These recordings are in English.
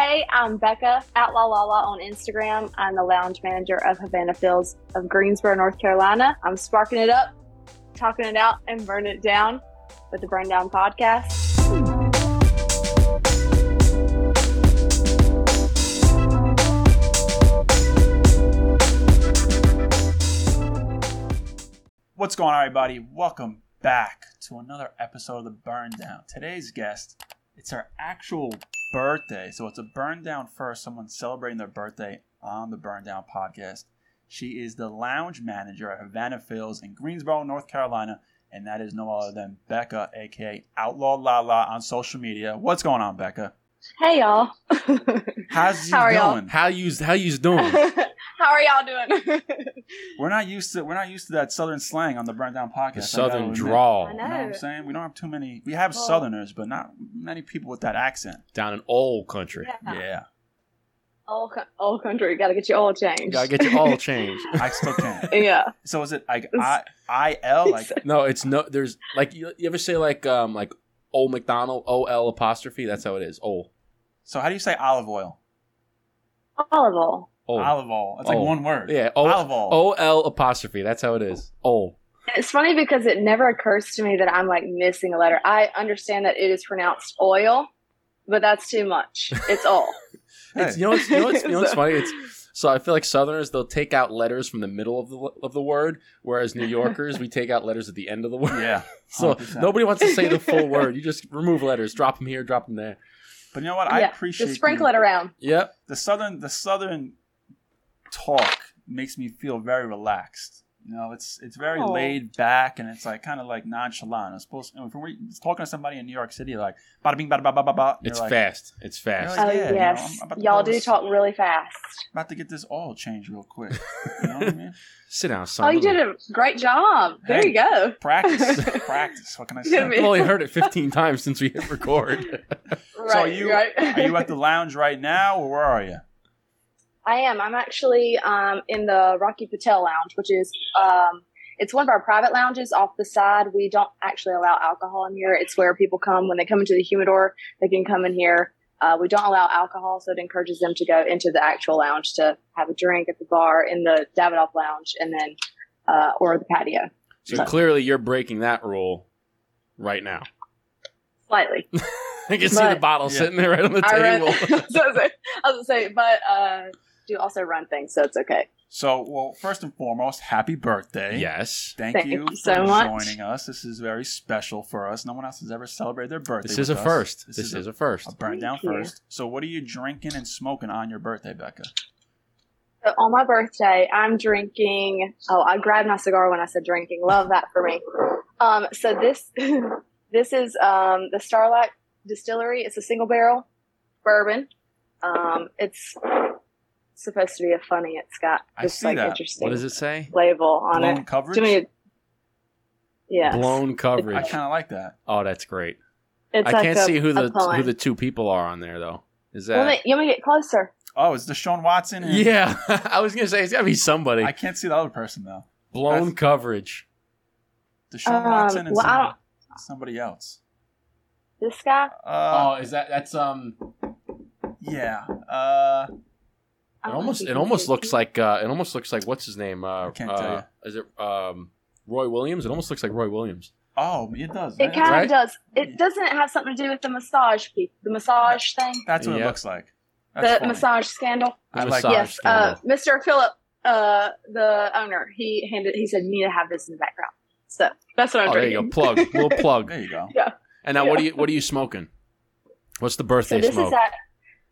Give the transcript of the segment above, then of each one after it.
Hey, I'm Becca, Outlaw Lala on Instagram. I'm the lounge manager of Havana Phils of Greensboro, North Carolina. I'm sparking it up, talking it out, and burning it down with the Burn Down podcast. What's going on, everybody? Welcome back to another episode of the Burn Down. Today's guest, it's our actual birthday, so it's a burn down first. Someone celebrating their birthday on the Burn Down podcast. She is the lounge manager at Havana Phils in Greensboro, North Carolina, and that is no other than Becca, aka Outlaw Lala, on social media. What's going on, Becca? Hey, y'all. How's you How are y'all? doing? How you how you's doing? How are y'all doing? We're not used to we're not used to that southern slang on the Burn Down podcast. The southern gotta drawl I You know what I'm saying? We don't have too many. We have Well- Southerners, but not many people with that accent. down in old country. Yeah, Old, co- old country, gotta get you all changed. Gotta get you all changed. I still can't. yeah. So is it like I I L like No, it's no. There's like you, you ever say like um like old McDonald O L apostrophe. That's how it is. Old. so? How do you say olive oil? Olive oil. Old. Olive oil. It's like Oh. one word. Yeah. O Olive oil. O L apostrophe. That's how it is. Old. It's funny because it never occurs to me that I'm like missing a letter. I understand that it is pronounced oil, but that's too much. It's all. It's you know what's, you know what's, you know what's funny. It's so I feel like Southerners they'll take out letters from the middle of the of the word, whereas New Yorkers we take out letters at the end of the word. Yeah. So 100%. nobody wants to say the full word. You just remove letters, drop them here, drop them there. But you know what? I yeah. appreciate Just sprinkle the, it around. Yep. the southern the southern talk makes me feel very relaxed. You know, it's it's very Oh. laid back and it's like kind of like nonchalant. I'm supposed if we're talking to somebody in New York City, like bada bing bada ba ba ba ba. It's you're like, fast. It's fast. You're Oh like, yeah, you oh, know, yes, I'm about to y'all go to do s- talk really fast. About to get this oil changed real quick. You know what I mean? Sit down, son. Oh, you did a great job. There Hey. you go. Practice, practice. What can I You gotta say? I've only heard it 15 times since we hit record. Right, so are you right. are you at the lounge right now, or where are you? I am. I'm actually um, in the Rocky Patel Lounge, which is um, it's one of our private lounges off the side. We don't actually allow alcohol in here. It's where people come when they come into the humidor. They can come in here. Uh, we don't allow alcohol, so it encourages them to go into the actual lounge to have a drink at the bar in the Davidoff Lounge, and then uh, or the patio. So clearly you're breaking that rule right now. Slightly. I can see the bottle Yeah. sitting there right on the I table. so I was gonna say- I was gonna say, but uh, do also run things, so it's okay. So, well, first and foremost, happy birthday. yes. Thank, Thank you you for so much. joining us. This is very special for us. No one else has ever celebrated their birthday. This is a us. first. This, is, a, a first. a burn down you. first. So, what are you drinking and smoking on your birthday, Becca? So on my birthday, I'm drinking. Oh, I grabbed my cigar when I said drinking. Love that for me. Um, so this this is um, the Starlight Distillery. It's a single barrel bourbon. Um, it's supposed to be a funny. It's got I this see like that. interesting What does it say? label on it. Blown it. coverage. To me, yeah, Blown coverage. I kind of like that. Oh, that's great. it's I like can't a- see who the pun. who the two people are on there though. Is that? me- you want me to get closer? Oh, it's Deshaun Watson. And Yeah, I was gonna say it's gotta be somebody. I can't see the other person though. Blown that's- coverage. Deshaun Um, Watson and well, somebody, somebody else. This guy. Uh, oh, is that that's um? yeah. Uh, I It almost it almost did. looks like uh, it almost looks like what's his name? Uh, I can't uh, tell you. Is it um, Roy Williams? It almost looks like Roy Williams. oh, it does. It That's- kind Right? of does. It doesn't it have something to do with the massage pe- the massage thing, That's what Yeah. it looks like. That's the funny. massage scandal. I The like massage yes, uh. Mr. Philip, uh, the owner, he handed. He said you need to have this in the background. So that's what I'm Oh, there you go. Plug, little plug. There you go. Yeah. And now, what are you what are you smoking? What's the birthday So birthday this smoke? is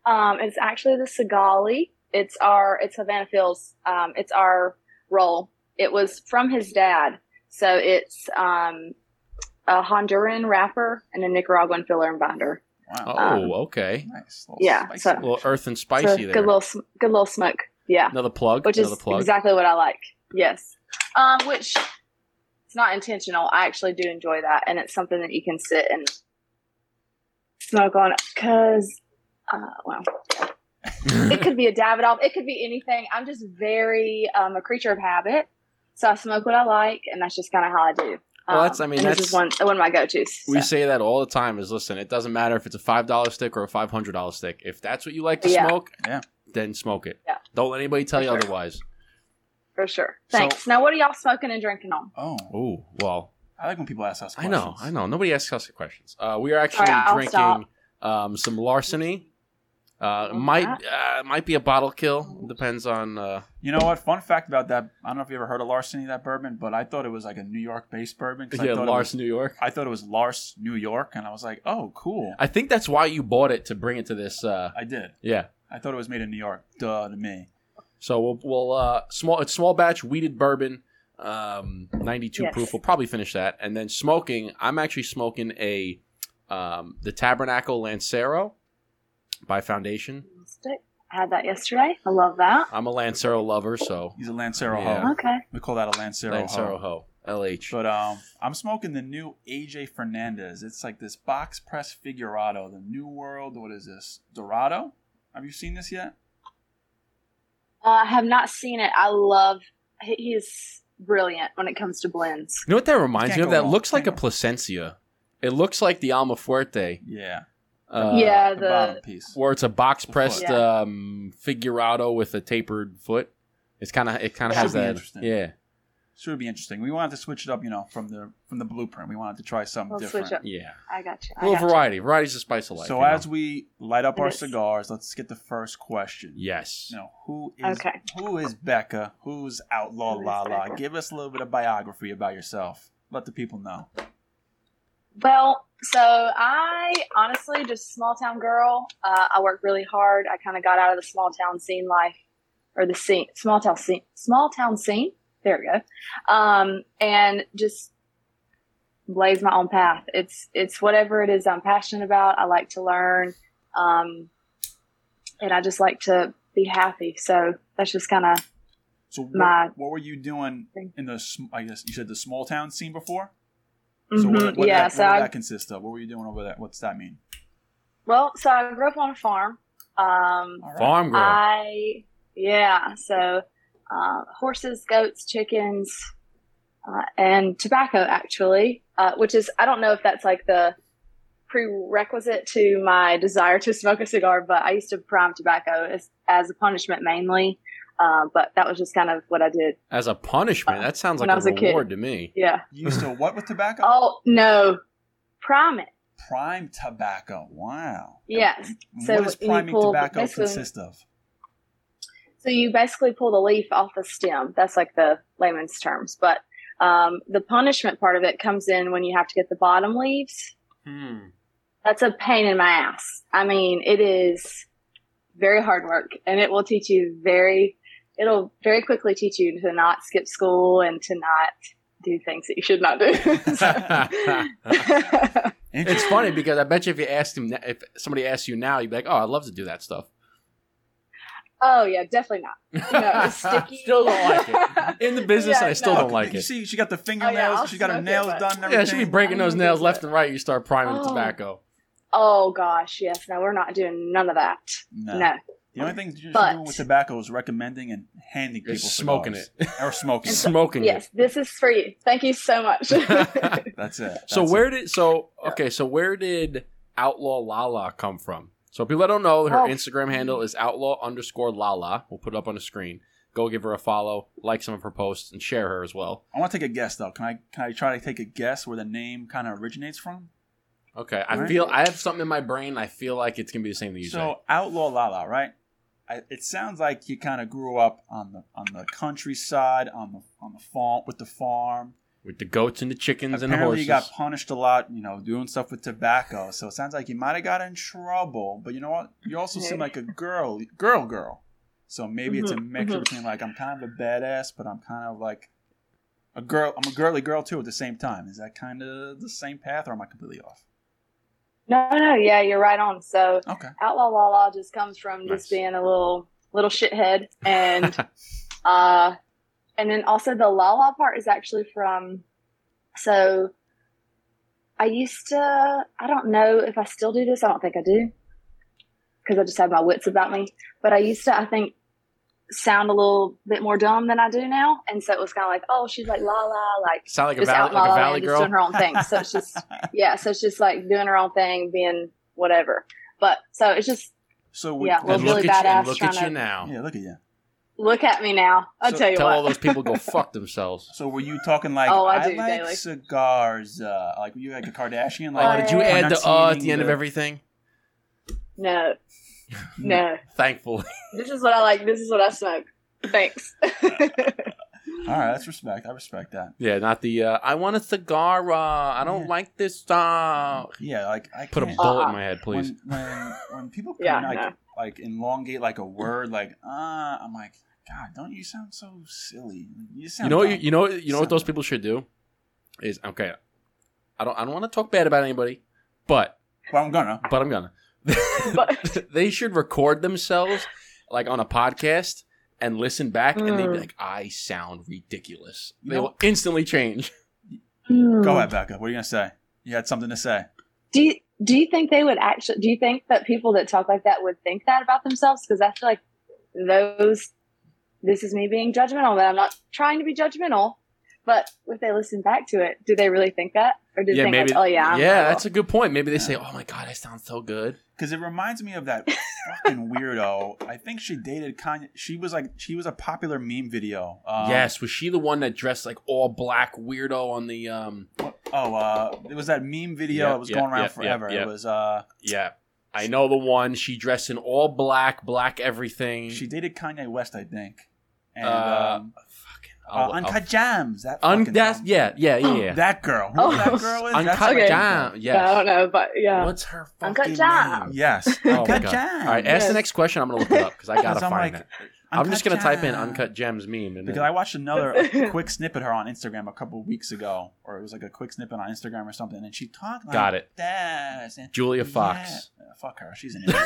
at. Um, it's actually the Sigali. It's our. It's Havana Phils. Um, it's our roll. It was from his dad. So it's um, a Honduran wrapper and a Nicaraguan filler and binder. oh, Wow. um, okay. nice. Yeah, spicy. so- A little earth and So spicy good little, sm- good little smoke. Yeah. Another plug. which is Another plug. exactly what I like. Yes, um, which it's not intentional. I actually do enjoy that, and it's something that you can sit and smoke on because, uh, well, it could be a Davidoff, it could be anything. I'm just very um, a creature of habit, so I smoke what I like, and that's just kind of how I do. Well, that's- I Um, mean, and this that's- is one one of my go-tos. We so. say that all the time. Is listen, it doesn't matter if it's a five dollar stick or a five hundred dollar stick. If that's what you like to Yeah. smoke, Yeah. then smoke it. Yeah. Don't let anybody tell For you sure. otherwise. for sure. So- Thanks. now, what are y'all smoking and drinking on? Oh, Oh well, I like when people ask us I know, I know. Nobody asks us questions. Uh, we are actually All right, I'll drinking um, some larceny. Uh, might uh, might be a bottle kill. Depends on. Uh, You know what? Fun fact about that. I don't know if you ever heard of Larceny, that bourbon, but I thought it was like a New York-based bourbon. 'cause I yeah, thought it Lars, was- New York. I thought it was Lars, New York, and I was like, oh, cool. I think that's why you bought it to bring it to this. Uh, I did. yeah. I thought it was made in New York. Duh to me. So we'll, we'll uh, small it's small batch wheated bourbon, um, 92 Yes. proof. We'll probably finish that, and then smoking. I'm actually smoking a um, the Tabernacle Lancero by Foundation. I had that yesterday. I love that. I'm a Lancero lover, so He's a Lancero Yeah. hoe. Okay. We call that a Lancero, Lancero hoe. ho LH. But um, I'm smoking the new AJ Fernandez. It's like this box press figurado, the New World. What is this? Dorado? Have you seen this yet? Uh, I have not seen it. I love. He, he's brilliant when it comes to blends. You know what that reminds Can't me of? go That wrong. looks like a Can't Plasencia. It looks like the Alma Fuerte. Yeah. Uh, Yeah, the, the- bottom piece. where it's a box pressed foot. um, figurado with a tapered foot. It's kind of it kind of has be that. interesting. Yeah, Should be interesting. We wanted to switch it up, you know, from the from the blueprint. We wanted to try something We'll different. switch up. yeah. I got you. A I little got you. variety. Variety's the spice of life. So you know? as we light up It our is. cigars, let's get the first question. yes, You know, who is Okay. who is Becca? Who's Outlaw Who is Lala? Give us a little bit of biography about yourself. Let the people know. Well, so I honestly just small town girl. Uh, I worked really hard. I kind of got out of the small town scene life, or the scene, small town scene, small town scene. There we go. Um, and just blaze my own path. It's it's whatever it is I'm passionate about. I like to learn, um, and I just like to be happy. So that's just kind of So what, My- what were you doing in the? I guess you said the small town scene before. So what, what, Mm-hmm. yeah. that, so what did I that consist of? What were you doing over there? What's that mean? well, so I grew up on a farm. Um, All right. farm girl. I yeah, so uh, horses, goats, chickens, uh, and tobacco actually, uh, which is I don't know if that's like the prerequisite to my desire to smoke a cigar, but I used to prime tobacco as, as a punishment mainly. Uh, but that was just kind of what I did. As a punishment, that sounds like I a was a kid. reward to me. Yeah. You used to what with tobacco? Oh no, prime it. Prime tobacco. Wow. Yes. And So what does you priming pull tobacco basically- consist of? So you basically pull the leaf off the stem. That's like the layman's terms. But um, the punishment part of it comes in when you have to get the bottom leaves. Hmm. That's a pain in my ass. I mean, it is very hard work and it will teach you very, it'll very quickly teach you to not skip school and to not do things that you should not do. It's funny because I bet you if you asked him, if somebody asked you now, you'd be like, "Oh, I'd love to do that stuff." oh yeah, definitely not. No, sticky. still don't like it. In the business, Yeah, I still no. don't like it. you it. see, she got the Oh, fingernails. yeah, I'll she got her smoke it, nails done. And Yeah, she'd be breaking those nails left that. and right. You start priming the Oh. tobacco. Oh gosh, yes. No, we're not doing none of that. No. No. The only thing you're But- doing with tobacco is recommending and handing people It's smoking cigars. it, or smoking. it. smoking it. Yes, this is for you. Thank you so much. it. That's it. so where it. did so okay? So where did Outlaw Lala come from? So people that don't know, her Oh. Instagram handle is Outlaw underscore Lala. We'll put it up on the screen. Go give her a follow, like some of her posts, and share her as well. I want to take a guess though. Can I can I try to take a guess where the name kind of originates from? Okay, I Alright. feel I have something in my brain. I feel like it's gonna be the same thing you say. So outlaw Lala, right? I, it sounds like you kind of grew up on the on the countryside, on the on the farm with the farm. With the goats and the chickens and the Apparently, horses. you got punished a lot, you know, doing stuff with tobacco. So it sounds like you might have got in trouble. But you know what? You also seem like a girl, girl, girl. So maybe it's a Mhm, mixture mhm. between like I'm kind of a badass, but I'm kind of like a girl. I'm a girly girl too at the same time. Is that kind of the same path, or am I completely off? No, no, yeah, you're right on. So Okay. outlaw Lala just comes from Nice. just being a little little shithead, and uh, and then also the Lala part is actually from. So, I used to. I don't know if I still do this. I don't think I do, because I just have my wits about me. But I used to. I think sound a little bit more dumb than I do now, and so it was kind of like, oh, she's like la la, like Sound like a valley, out in La a valley Land, just girl. doing her own thing. So it's just yeah, so it's just like doing her own thing, being whatever. But so it's just So we, Yeah, well, and Really look at you, and badass look at you to- now. yeah, look at you. look at me now. I'll So tell you tell what. all those people go fuck themselves. So were you talking like Oh, I I, do like daily. cigars? Uh, like were you like a Kardashian? Oh, Like did you add the uh at the end of everything? no, no. Thankfully. This is what I like. This is what I smoke. Thanks. All right, that's respect. I respect that. Yeah, not the uh, I want a cigar. Uh, I don't Yeah. like this. Uh, Yeah, like I put a can't- bullet Uh-uh. in my head, please. When when when people can Yeah, like no. like elongate like a word, like uh, I'm like, God, don't you sound so silly? You sound. You know, what you, you know, you know what those people should do is okay. I don't, I don't want to talk bad about anybody, but, Well, I'm gonna. but I'm gonna. But- they should record themselves like on a podcast and listen back, and they'd be Mm. like, "I sound ridiculous." You They know- will instantly change. Hmm. Go ahead, Becca. What are you gonna say? You had something to say. Do you, do you think they would actually? Do you think that people that talk like that would think that about themselves? Because I feel like those. This is me being judgmental, but I'm not trying to be judgmental. But if they listen back to it, do they really think that, or do they yeah, think maybe. like, oh yeah, I'm yeah, that's a good point. Maybe they say, "Oh my god, I sound so good." Because it reminds me of that fucking weirdo. I think she dated Kanye. She was like, she was a popular meme video. Um, yes, was she the one that dressed like all black weirdo on the? um Oh, uh, it was that meme video Yeah, that was yeah, going around yeah, forever. yeah, yeah. It was, uh, Yeah, I know the one. She dressed in all black, black everything. she dated Kanye West, I think. And, Uh, um, fucking uh, I'll- I'll- Uncut Gems. That Un- that's dumb- yeah, yeah, yeah, yeah. That girl. Who Oh. that girl is? Uncut That's Okay. Jam. I don't know, but yeah. What's her Uncut fucking Jam. name? Yes. Oh my Uncut God. Gems. All right, ask Yes. the next question. I'm gonna look it up because I gotta find like, it. I'm just gonna Uncut type in "uncut gems meme" and Because then, I watched another quick snippet of her on Instagram a couple weeks ago, or it was like a quick snippet on Instagram or something, and she talked like Got it. this. Julia yeah. Fox. Fuck her. She's an idiot.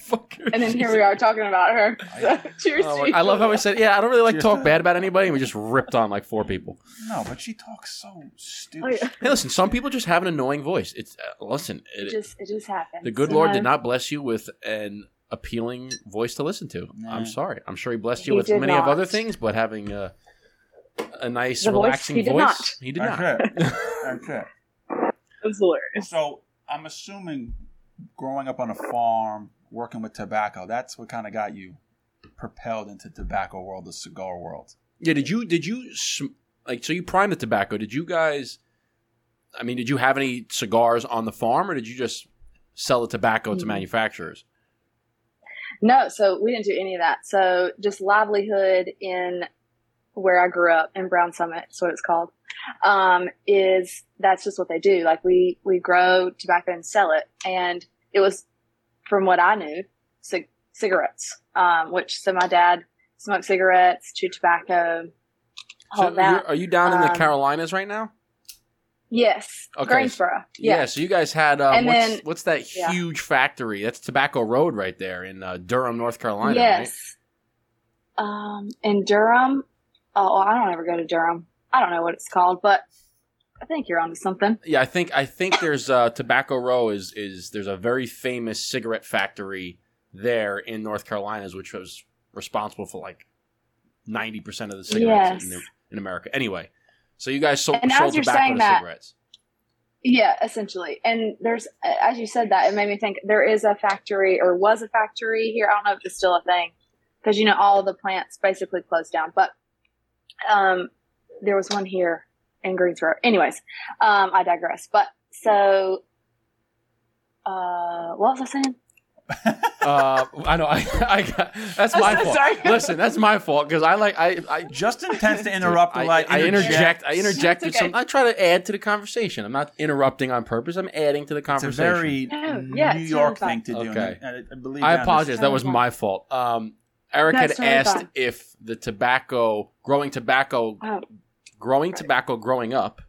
Fuck her. and then here we are talking about her. So, cheers Oh, to. I love how we said, "Yeah, I don't really like to talk to- bad about anybody," and we just ripped on like four people. no, but she talks so Oh, stupid. yeah. Hey, listen, some people just have an annoying voice. It's uh, listen, It it, just it just happens. the good you Lord did not bless you with an appealing voice to listen to. No. I'm sorry. I'm sure He blessed you He with did many of other things, but having a a nice, The voice, relaxing he did voice, not. he did That's not. it. That's it. It was hilarious. So I'm assuming growing up on a farm, working with tobacco, that's what kind of got you propelled into tobacco world, the cigar world. Yeah, did you did you like so you prime the tobacco? Did you guys? I mean, did you have any cigars on the farm, or did you just sell the tobacco to Mm. manufacturers? No, so we didn't do any of that. So just livelihood in where I grew up in Brown Summit, is what it's called. Um, is that's just what they do. Like we we grow tobacco and sell it, and it was from what I knew, cig- cigarettes. Um, which so my dad smoked cigarettes, chewed tobacco, all So that. you're- you down in the Um, Carolinas right now? Yes, Okay. Greensboro. Yeah. Yeah. So you guys had uh, And what's then- what's that yeah. huge factory? That's Tobacco Road right there in uh, Durham, North Carolina. right? yes. Um, in Durham. Oh, I don't ever go to Durham. I don't know what it's called, but I think you're onto something. Yeah, I think I think there's uh, Tobacco Row is is there's a very famous cigarette factory there in North Carolinas, which was responsible for like ninety percent of the cigarettes Yes. in, in America. Anyway, so you guys sold, And sold tobacco to that- cigarettes. Yeah, essentially. And there's, as you said that, it made me think there is a factory or was a factory here. I don't know if it's still a thing because, you know, all of the plants basically closed down. But um, there was one here in Greensboro. Anyways, um, I digress. But so, uh, what was I saying? Uh, I know. I, I got, that's my fault. Sorry. Listen, that's my fault because I like I I Justin tends to interrupt a I, lot. I interject. I interject It's with okay. some. I try to add to the conversation. I'm not interrupting on purpose. I'm adding to the conversation. It's a conversation. very No, yeah, New York thing to do. Okay. and I, I believe I apologize. That was Totally my fault. Um, Eric That's had asked fine. if the tobacco, growing tobacco, Oh. Growing Right. tobacco, growing up.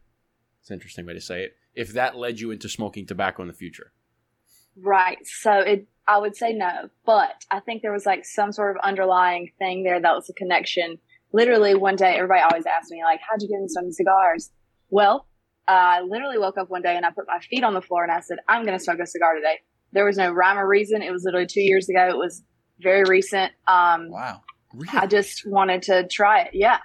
It's an interesting way to say it. If that led you into smoking tobacco in the future. Right. So it, I would say no, but I think there was like some sort of underlying thing there that was a connection. Literally one day, everybody always asked me like, how'd you get into smoking cigars? Well, I literally woke up one day and I put my feet on the floor and I said, I'm going to smoke a cigar today. There was no rhyme or reason. It was literally two years ago. It was very recent. Um, Wow. Really? I just wanted to try it. Yeah.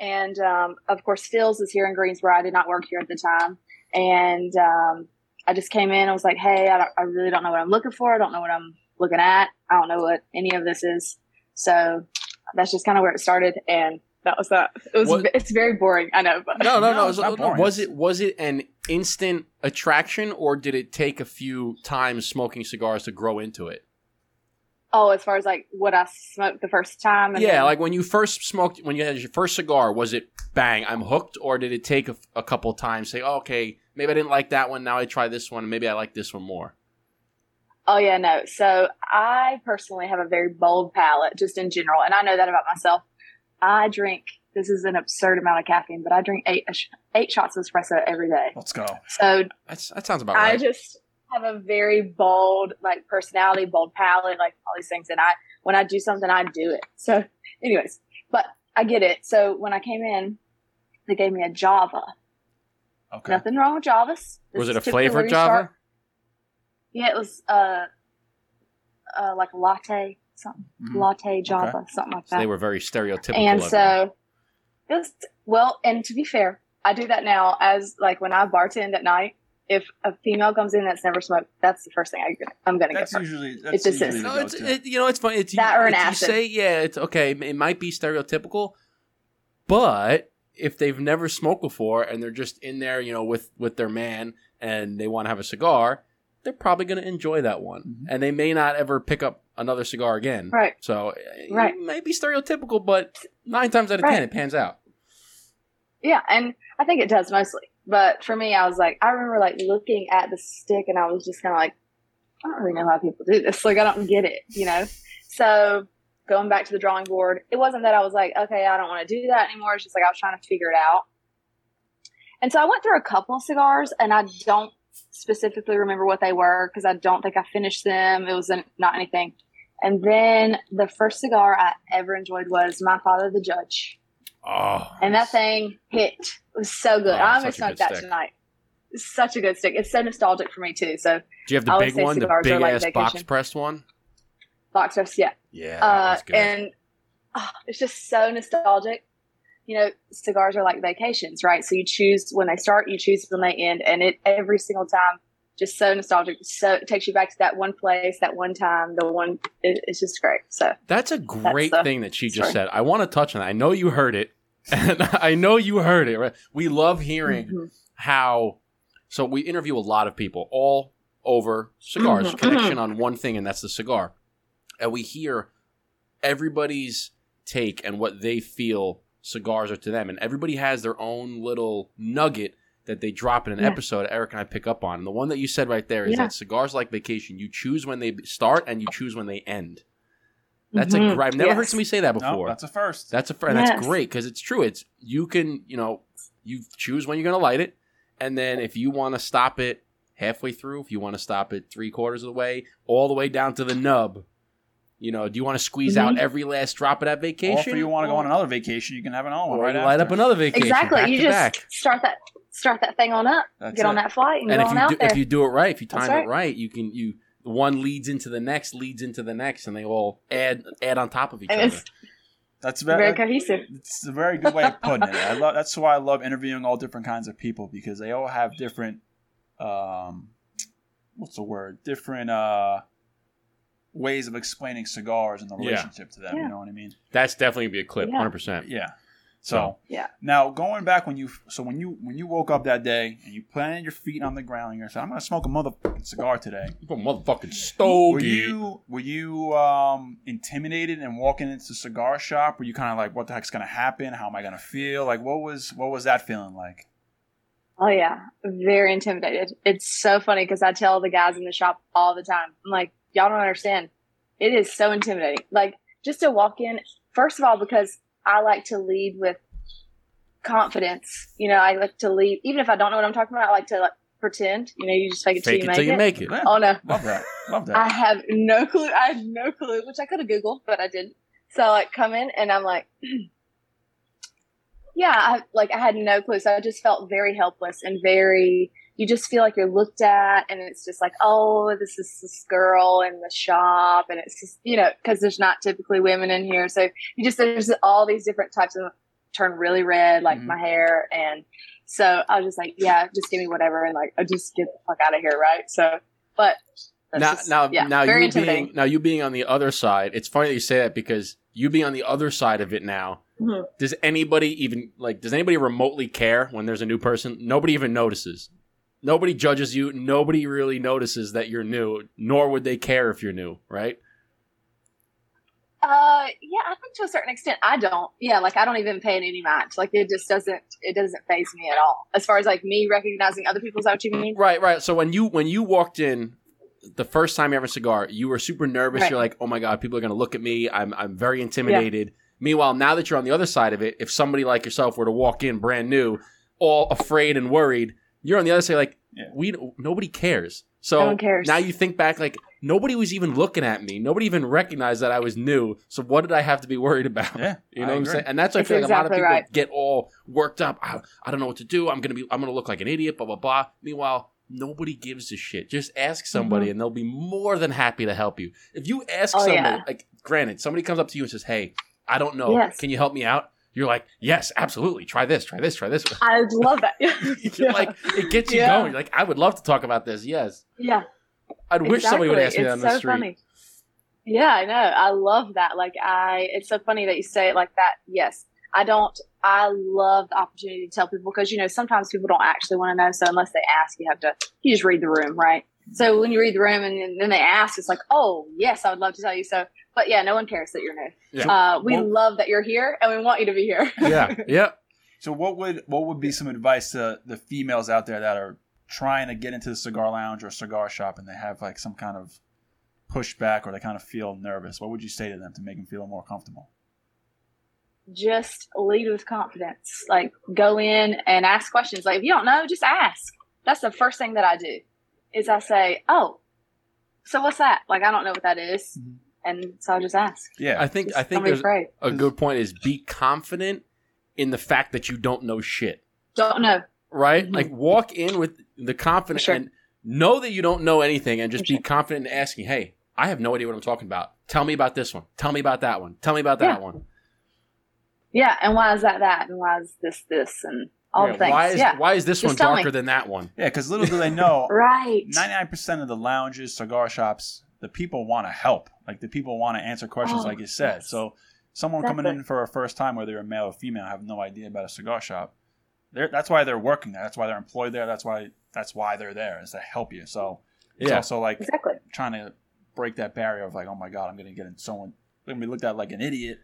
And um, of course, Phil's is here in Greensboro. I did not work here at the time. And um, I just came in. I was like, hey, I, don't, I really don't know what I'm looking for. I don't know what I'm looking at. I don't know what any of this is. So that's just kind of where it started. And that was that. It was. What- It's very boring. I know, but No, no, no. No, it's was, not no, boring. was it was it an instant attraction, or did it take a few times smoking cigars to grow into it? Oh, as far as like what I smoked the first time. and Yeah, then- like when you first smoked, when you had your first cigar, was it bang? I'm hooked, or did it take a, a couple times? Say, oh, okay, maybe I didn't like that one. Now I try this one. Maybe I like this one more. Oh yeah, no. So I personally have a very bold palate, just in general, and I know that about myself. I drink. This is an absurd amount of caffeine, but I drink eight eight shots of espresso every day. Let's go. So That's, that sounds about I right. I just have a very bold like personality, bold palate, like all these things. And I, when I do something, I do it. So, anyways, but I get it. So when I came in, they gave me a Java. Okay. Nothing wrong with Javas. This was it a flavored Java? start- Yeah, it was uh, uh, like latte, something Mhm. latte Java, something like So that. they were very stereotypical. and so, it was well. And to be fair, I do that now as like when I bartend at night. If a female comes in that's never smoked, that's the first thing I, I'm going to That's get her. usually that's just usually is. the No, it's go-to. it, you know it's funny. It's That you, or an it's- you acid. say yeah, it's okay. It might be stereotypical, but if they've never smoked before and they're just in there, you know, with with their man and they want to have a cigar, they're probably going to enjoy that one, Mhm. and they may not ever pick up another cigar again. Right. So it Right. might be stereotypical, but nine times out of Right. ten, it pans out. Yeah, and I think it does mostly. But for me, I was like, I remember like looking at the stick, and I was just kind of like, I don't really know how people do this. Like, I don't get it, you know. So going back to the drawing board, it wasn't that I was like, okay, I don't want to do that anymore. It's just like I was trying to figure it out. And so I went through a couple of cigars, and I don't specifically remember what they were because I don't think I finished them. It was not not anything. And then the first cigar I ever enjoyed was My Father the Judge. Oh, And that thing hit. It was so good. Oh, I almost such gonna a smoke good that stick. tonight. It's such a good stick. It's so nostalgic for me too. So Do you have the I big one, the big ass vacation. box pressed one? box rest, yeah. Yeah, Uh, and oh, it's just so nostalgic. You know, cigars are like vacations, right? So you choose when they start, you choose when they end, and it every single time just so nostalgic. So it takes you back to that one place, that one time, the one. It, it's just great. So That's a great the thing that she just said. I want to touch on that. I know you heard it, and I know you heard it. Right? We love hearing mhm. how. So we interview a lot of people all over cigars, Mhm, connection on one thing, and that's the cigar. And we hear everybody's take and what they feel cigars are to them, and everybody has their own little nugget that they drop in an Yeah. episode. Eric and I pick up on, and the one that you said right there is Yeah. that cigars like vacation. You choose when they start, and you choose when they end. That's a Mhm. great. I've never heard somebody say that No, before. that's a first. That's a first. and that's great because it's true. It's you can you know you choose when you're going to light it, and then if you want to stop it halfway through, if you want to stop it three quarters of the way, all the way down to the nub. You know, do you want to squeeze out Mhm. every last drop of that vacation? or if you want to go on another vacation, you can have another one or right you light after. up another vacation. exactly. back You to just back. start that start that thing on up. That's get on that flight and, And go if on you out do, there. if you do it right, if you time That's it right. right, you can you one leads into the next, leads into the next, and they all add add on top of each and other. That's very very. cohesive. It's a very good way of putting it. I love. That's why I love interviewing all different kinds of people because they all have different. Um, what's the word? Different uh, ways of explaining cigars and the Yeah. relationship to them. Yeah. You know what I mean? That's definitely gonna be a clip, Yeah. hundred percent. Yeah. So Yeah. now going back when you so when you when you woke up that day and you planted your feet on the ground and you said I'm gonna smoke a motherfucking cigar today. You motherfucking stogie. Were you were you um, intimidated and walking into the cigar shop? Were you kind of like, what the heck's gonna happen? How am I gonna feel? Like, what was what was that feeling like? Oh yeah, very intimidated. It's so funny because I tell the guys in the shop all the time. I'm like, y'all don't understand. It is so intimidating. Like just to walk in. First of all, because I like to lead with confidence. You know, I like to lead, even if I don't know what I'm talking about. I like to like pretend. You know, you just fake it till Fake you it make till you it. make it. Oh no, love that, love that. I have no clue. I have no clue, which I could have Googled, but I didn't. So I like come in and I'm like, yeah, I like I had no clue. So I just felt very helpless and very you just feel like you're looked at and it's just like, oh, this is this girl in the shop. And it's just, you know, because there's not typically women in here. So you just, there's all these different types of turn really red, like Mhm. my hair. And so I was just like, yeah, just give me whatever. And like, I just get the fuck out of here. Right. So, but now, just- now, yeah, now you being now you being on the other side. It's funny that you say that because you being on the other side of it now. Mhm. Does anybody even like? Does anybody remotely care when there's a new person? Nobody even notices. Nobody judges you. Nobody really notices that you're new. Nor would they care if you're new, right? Uh, yeah, I think to a certain extent, I don't. Yeah, like I don't even pay it any mind. Like it just doesn't. It doesn't phase me at all. As far as like me recognizing other people's, what you mean? Right, right. So when you when you walked in the first time you ever cigar, you were super nervous. Right. You're like, oh my god, people are gonna look at me. I'm I'm very intimidated. Meanwhile, now that you're on the other side of it, if somebody like yourself were to walk in brand new, all afraid and worried, you're on the other side like Yeah. we nobody cares. So No one cares. now you think back like nobody was even looking at me. Nobody even recognized that I was new. So what did I have to be worried about? Yeah, You I know what I'm saying? And that's why I That's feel like a lot of people right. get all worked up. I, I don't know what to do. I'm gonna be I'm gonna look like an idiot, blah blah blah. Meanwhile, nobody gives a shit. Just ask somebody and they'll be more than happy to help you. If you ask Mm-hmm. Oh, somebody, yeah. like granted, somebody comes up to you and says, Hey, I don't know. Yes. Can you help me out? You're like, Yes, absolutely. Try this, try this, try this. I love that. Yeah. like it gets you Yeah. going. You're like, I would love to talk about this. Yes. yeah. I'd wish somebody would ask me that on It's the so street. Funny. Yeah, I know. I love that. Like I, it's so funny that you say it like that. Yes, I don't. I love the opportunity to tell people because you know sometimes people don't actually want to know. So unless they ask, you have to. You just read the room, right? So when you read the room and then they ask, it's like, oh yes, I would love to tell you. So, but yeah, no one cares that you're new. Yeah. Uh, we Well- love that you're here and we want you to be here. yeah. Yeah. So what would what would be some advice to the females out there that are trying to get into the cigar lounge or cigar shop and they have like some kind of pushback or they kind of feel nervous? What would you say to them to make them feel more comfortable? just lead with confidence. Like go in and ask questions. Like if you don't know, just ask. That's the first thing that I do. Is I say, "Oh, so what's that?" Like I don't know what that is. Mhm. and so I just ask. Yeah, I think Just I think don't be there's afraid. a good point is be confident in the fact that you don't know shit. Don't know. right? Mhm. Like walk in with the confidence sure. and know that you don't know anything and just For be confident in asking, hey, I have no idea what I'm talking about. Tell me about this one. Tell me about that one. Tell me about that Yeah. one. Yeah, and why is that that? And why is this this and all Yeah, the things? Why is yeah, why is this Just one tell me. darker than that one? yeah. Because little do they know, right. ninety nine percent of the lounges, cigar shops, the people want to help. Like the people want to answer questions, Oh, like you said. yes. So someone coming Exactly. in for a first time, whether you're a male or female, have no idea about a cigar shop. They're, that's why they're working there. That's why they're employed there. That's why that's why they're there is to help you. So it's Yeah. also like Exactly. trying to break that barrier of like, oh my god, I'm gonna get in someone I'm gonna be looked at like an idiot.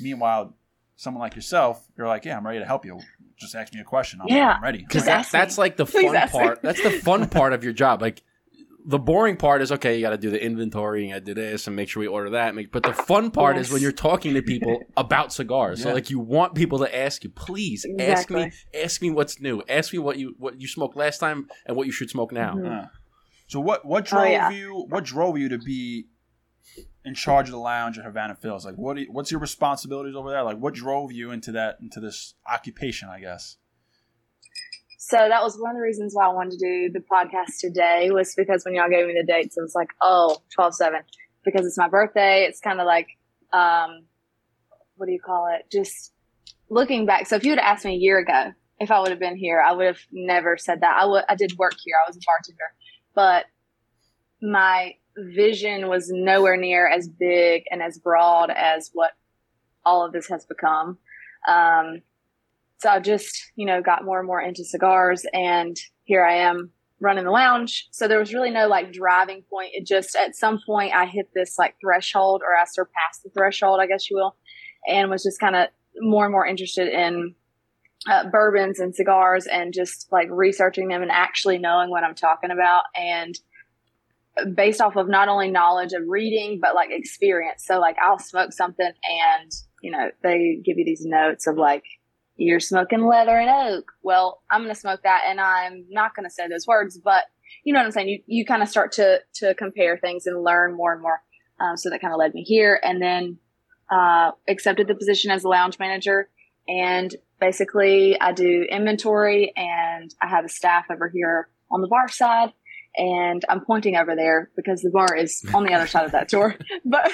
Meanwhile, someone like yourself, you're like, yeah, I'm ready to help you. Just ask me a question. I'm, Yeah. I'm ready. Because Just that, that's like the Please fun ask me. part. That's the fun part of your job. Like the boring part is okay, you got to do the inventory, you got to do this, and make sure we order that. Make, but the fun part is when you're talking to people about cigars. So like you want people to ask you, please ask me, ask me what's new, ask me what you what you smoked last time and what you should smoke now. Yeah. So what what oh, drove Oh, yeah. you what drove you to be in charge of the lounge at Havana Phil's? Like what you- what's your responsibilities over there? Like what drove you into that into this occupation, I guess? So that was one of the reasons why I wanted to do the podcast today was because when y'all gave me the dates, it was like, oh, 12 7. Because it's my birthday. It's kind of like, um, what do you call it? Just looking back. So if you have asked me a year ago if I would have been here, I would have never said that. I would, I did work here. I was a bartender, but my vision was nowhere near as big and as broad as what all of this has become. Um, so I just, you know, got more and more into cigars and here I am running the lounge. So there was really no like driving point. It just, at some point I hit this like threshold or I surpassed the threshold, I guess you will, and was just kind of more and more interested in uh, bourbons and cigars and just like researching them and actually knowing what I'm talking about. And based off of not only knowledge of reading, but like experience. So like I'll smoke something and, you know, they give you these notes of like, you're smoking leather and oak. Well, I'm to smoke that and I'm not to say those words, but you know what I'm saying? You, you kind of start to, to compare things and learn more and more. Um, so that kind of led me here and then, uh, accepted the position as a lounge manager. And basically I do inventory and I have a staff over here on the bar side. And I'm pointing over there because the bar is on the other side of that door. But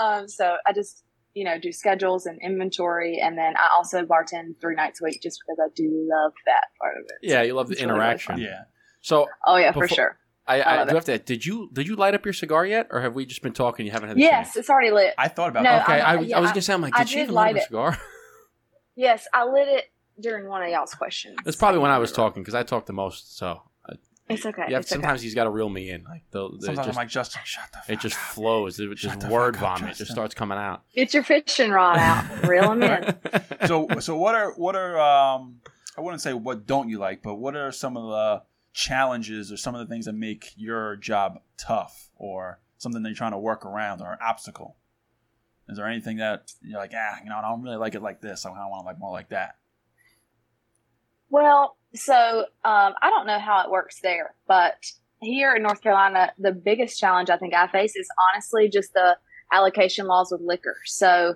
um, so I just, you know, do schedules and inventory. And then I also bartend three nights a week just because I do love that part of it. Yeah, you love the It's really, really interaction. fun. Yeah. So Oh, yeah, for sure. I, I I do have to. Did you did you light up your cigar yet, or have we just been talking? You haven't had. A Yes, chance? it's already lit. I thought about No, that. Okay, I- I, yeah, I was gonna say, I'm like, I did she even light light a it. cigar? Yes, I lit it during one of y'all's questions. That's probably when I was talking because I talked the most. So It's okay. yeah, it's okay. sometimes he's got to reel me in. Like the, the- Sometimes just, I'm like, Justin, shut the fuck it just up. flows. It just word fuck up, vomit just starts coming out. Get your fishing rod out. Reel them in. so so what are what are um I wouldn't say what don't you like, but what are some of the challenges or some of the things that make your job tough or something that you're trying to work around or an obstacle? Is there anything that you're like, ah, you know, I don't really like it like this. I kind of want to like more like that. Well, so um, I don't know how it works there, but here in North Carolina, the biggest challenge I think I face is honestly just the allocation laws with liquor. So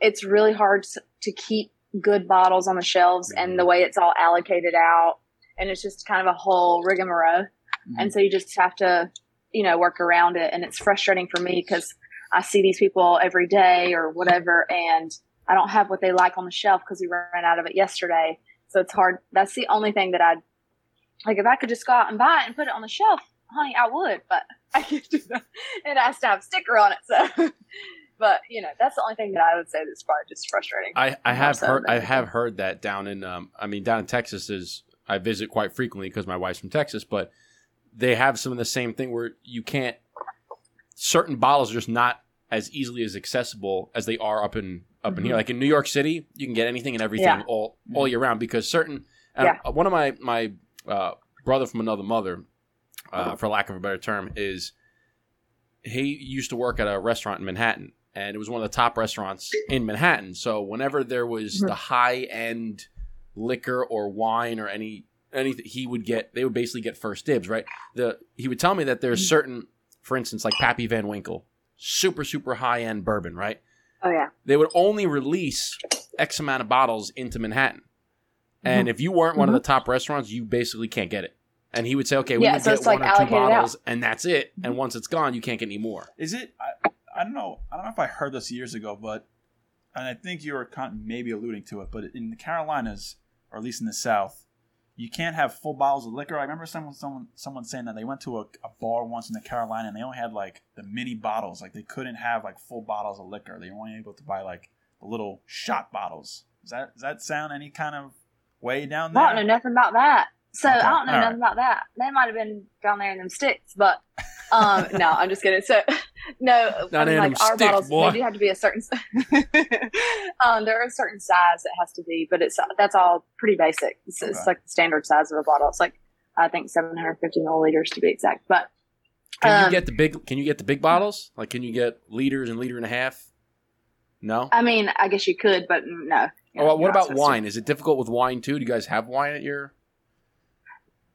it's really hard to keep good bottles on the shelves and the way it's all allocated out. And it's just kind of a whole rigmarole. And so you just have to, you know, work around it. And it's frustrating for me because I see these people every day or whatever, and I don't have what they like on the shelf because we ran out of it yesterday. So it's hard. That's the only thing that I'd like. If I could just go out and buy it and put it on the shelf, honey, I would. But I can't do that. It has to have a sticker on it. So, but you know, that's the only thing that I would say that's probably just frustrating. I, I have heard I have heard that down in um I mean down in Texas is I visit quite frequently because my wife's from Texas, but they have some of the same thing where you can't certain bottles are just not as easily as accessible as they are up in up in here. Mhm. Like in New York City, you can get anything and everything Yeah. all all year round because certain and Yeah. one of my my uh, brother from another mother, uh, for lack of a better term, is he used to work at a restaurant in Manhattan, and it was one of the top restaurants in Manhattan. So whenever there was Mhm. the high end liquor or wine or any anything, he would get. They would basically get first dibs, right? The he would tell me that there's Mhm. certain, for instance, like Pappy Van Winkle, super super high end bourbon, right? oh yeah, They would only release X amount of bottles into Manhattan, and Mm-hmm. if you weren't one of the top restaurants, you basically can't get it. And he would say, "Okay, we Yeah, can so get it's, like, one or two allocated out. Mm-hmm. bottles, and that's it. And once it's gone, you can't get any more." Is it? I, I don't know. I don't know if I heard this years ago, but and I think you were kind of maybe alluding to it. But in the Carolinas, or at least in the South, you can't have full bottles of liquor. I remember someone someone someone saying that they went to a, a bar once in the Carolina and they only had like the mini bottles. Like they couldn't have like full bottles of liquor. They were only able to buy like the little shot bottles. Does that does that sound any kind of way down there? I don't know nothing about that. So Okay, I don't know all right. nothing about that. They might have been down there in them sticks, but um, no, I'm just kidding. So no, I mean, like our sticks, bottles, boy. they do have to be a certain. um, there is a certain size that has to be, but it's that's all pretty basic. It's, like the standard size of a bottle. It's like I think 750 milliliters to be exact. But Can you Um, get the big? Can you get the big bottles? Like, can you get liters and liter and a half? No. I mean, I guess you could, but no. Oh, well, what about supposed to. wine? Is it difficult with wine too? Do you guys have wine at your?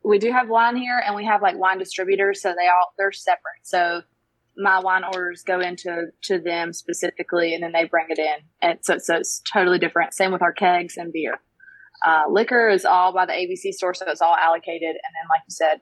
We do have wine here and we have like wine distributors so they all they're separate. So my wine orders go into to them specifically and then they bring it in. And so, so it's totally different. Same with our kegs and beer. Uh, liquor is all by the abc store so it's all allocated. And then like you said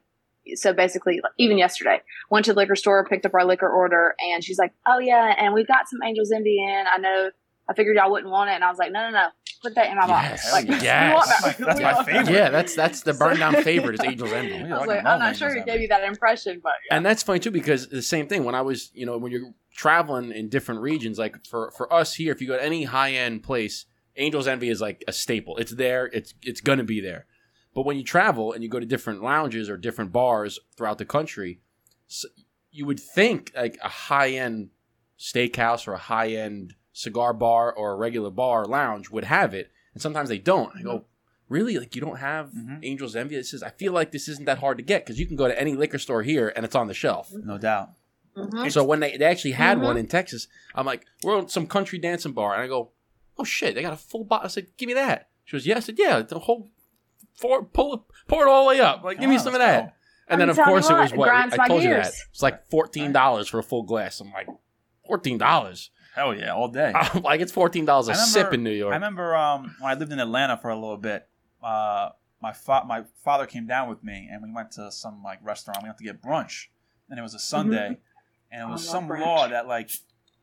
so basically even yesterday went to the liquor store picked up our liquor order and she's like oh yeah and we've got some Angel's Envy in. I know i figured y'all wouldn't want it and i was like no no no put that in my Yes, box like yes. that. That's my- that's We my want that. favorite. Yeah, that's that's the burn down favorite is Angel's Envy. Yeah, I was like like, a I'm not Angels sure who gave you that impression, but yeah. And that's funny too because the same thing when I was, you know, when you're traveling in different regions, like for for us here, if you go to any high end place, Angel's Envy is like a staple. It's there. It's it's gonna be there. But when you travel and you go to different lounges or different bars throughout the country, s you would think like a high end steakhouse or a high end cigar bar or a regular bar or lounge would have it, and sometimes they don't. I go, really? Like you don't have Mhm. Angel's Envy? This is. I feel like this isn't that hard to get because you can go to any liquor store here and it's on the shelf. No doubt. Mhm. So when they, they actually had Mhm. one in Texas, I'm like, we're on some country dancing bar, and I go, oh shit, they got a full bottle. I said, give me that. She goes, yeah. I said, yeah, the whole, pour, pull it, pour it all the way up. Like, give me some of that. go. And then I'm of course you it was what, it what grinds I my told you that it's like fourteen dollars for a full glass. I'm like, fourteen dollars. Hell yeah, all day. like it's fourteen dollars a remember- sip in New York. I remember um, when I lived in Atlanta for a little bit. Uh, my fa- my father came down with me, and we went to some like restaurant. We went to get brunch, and it was a Sunday, and it was some brunch. law that like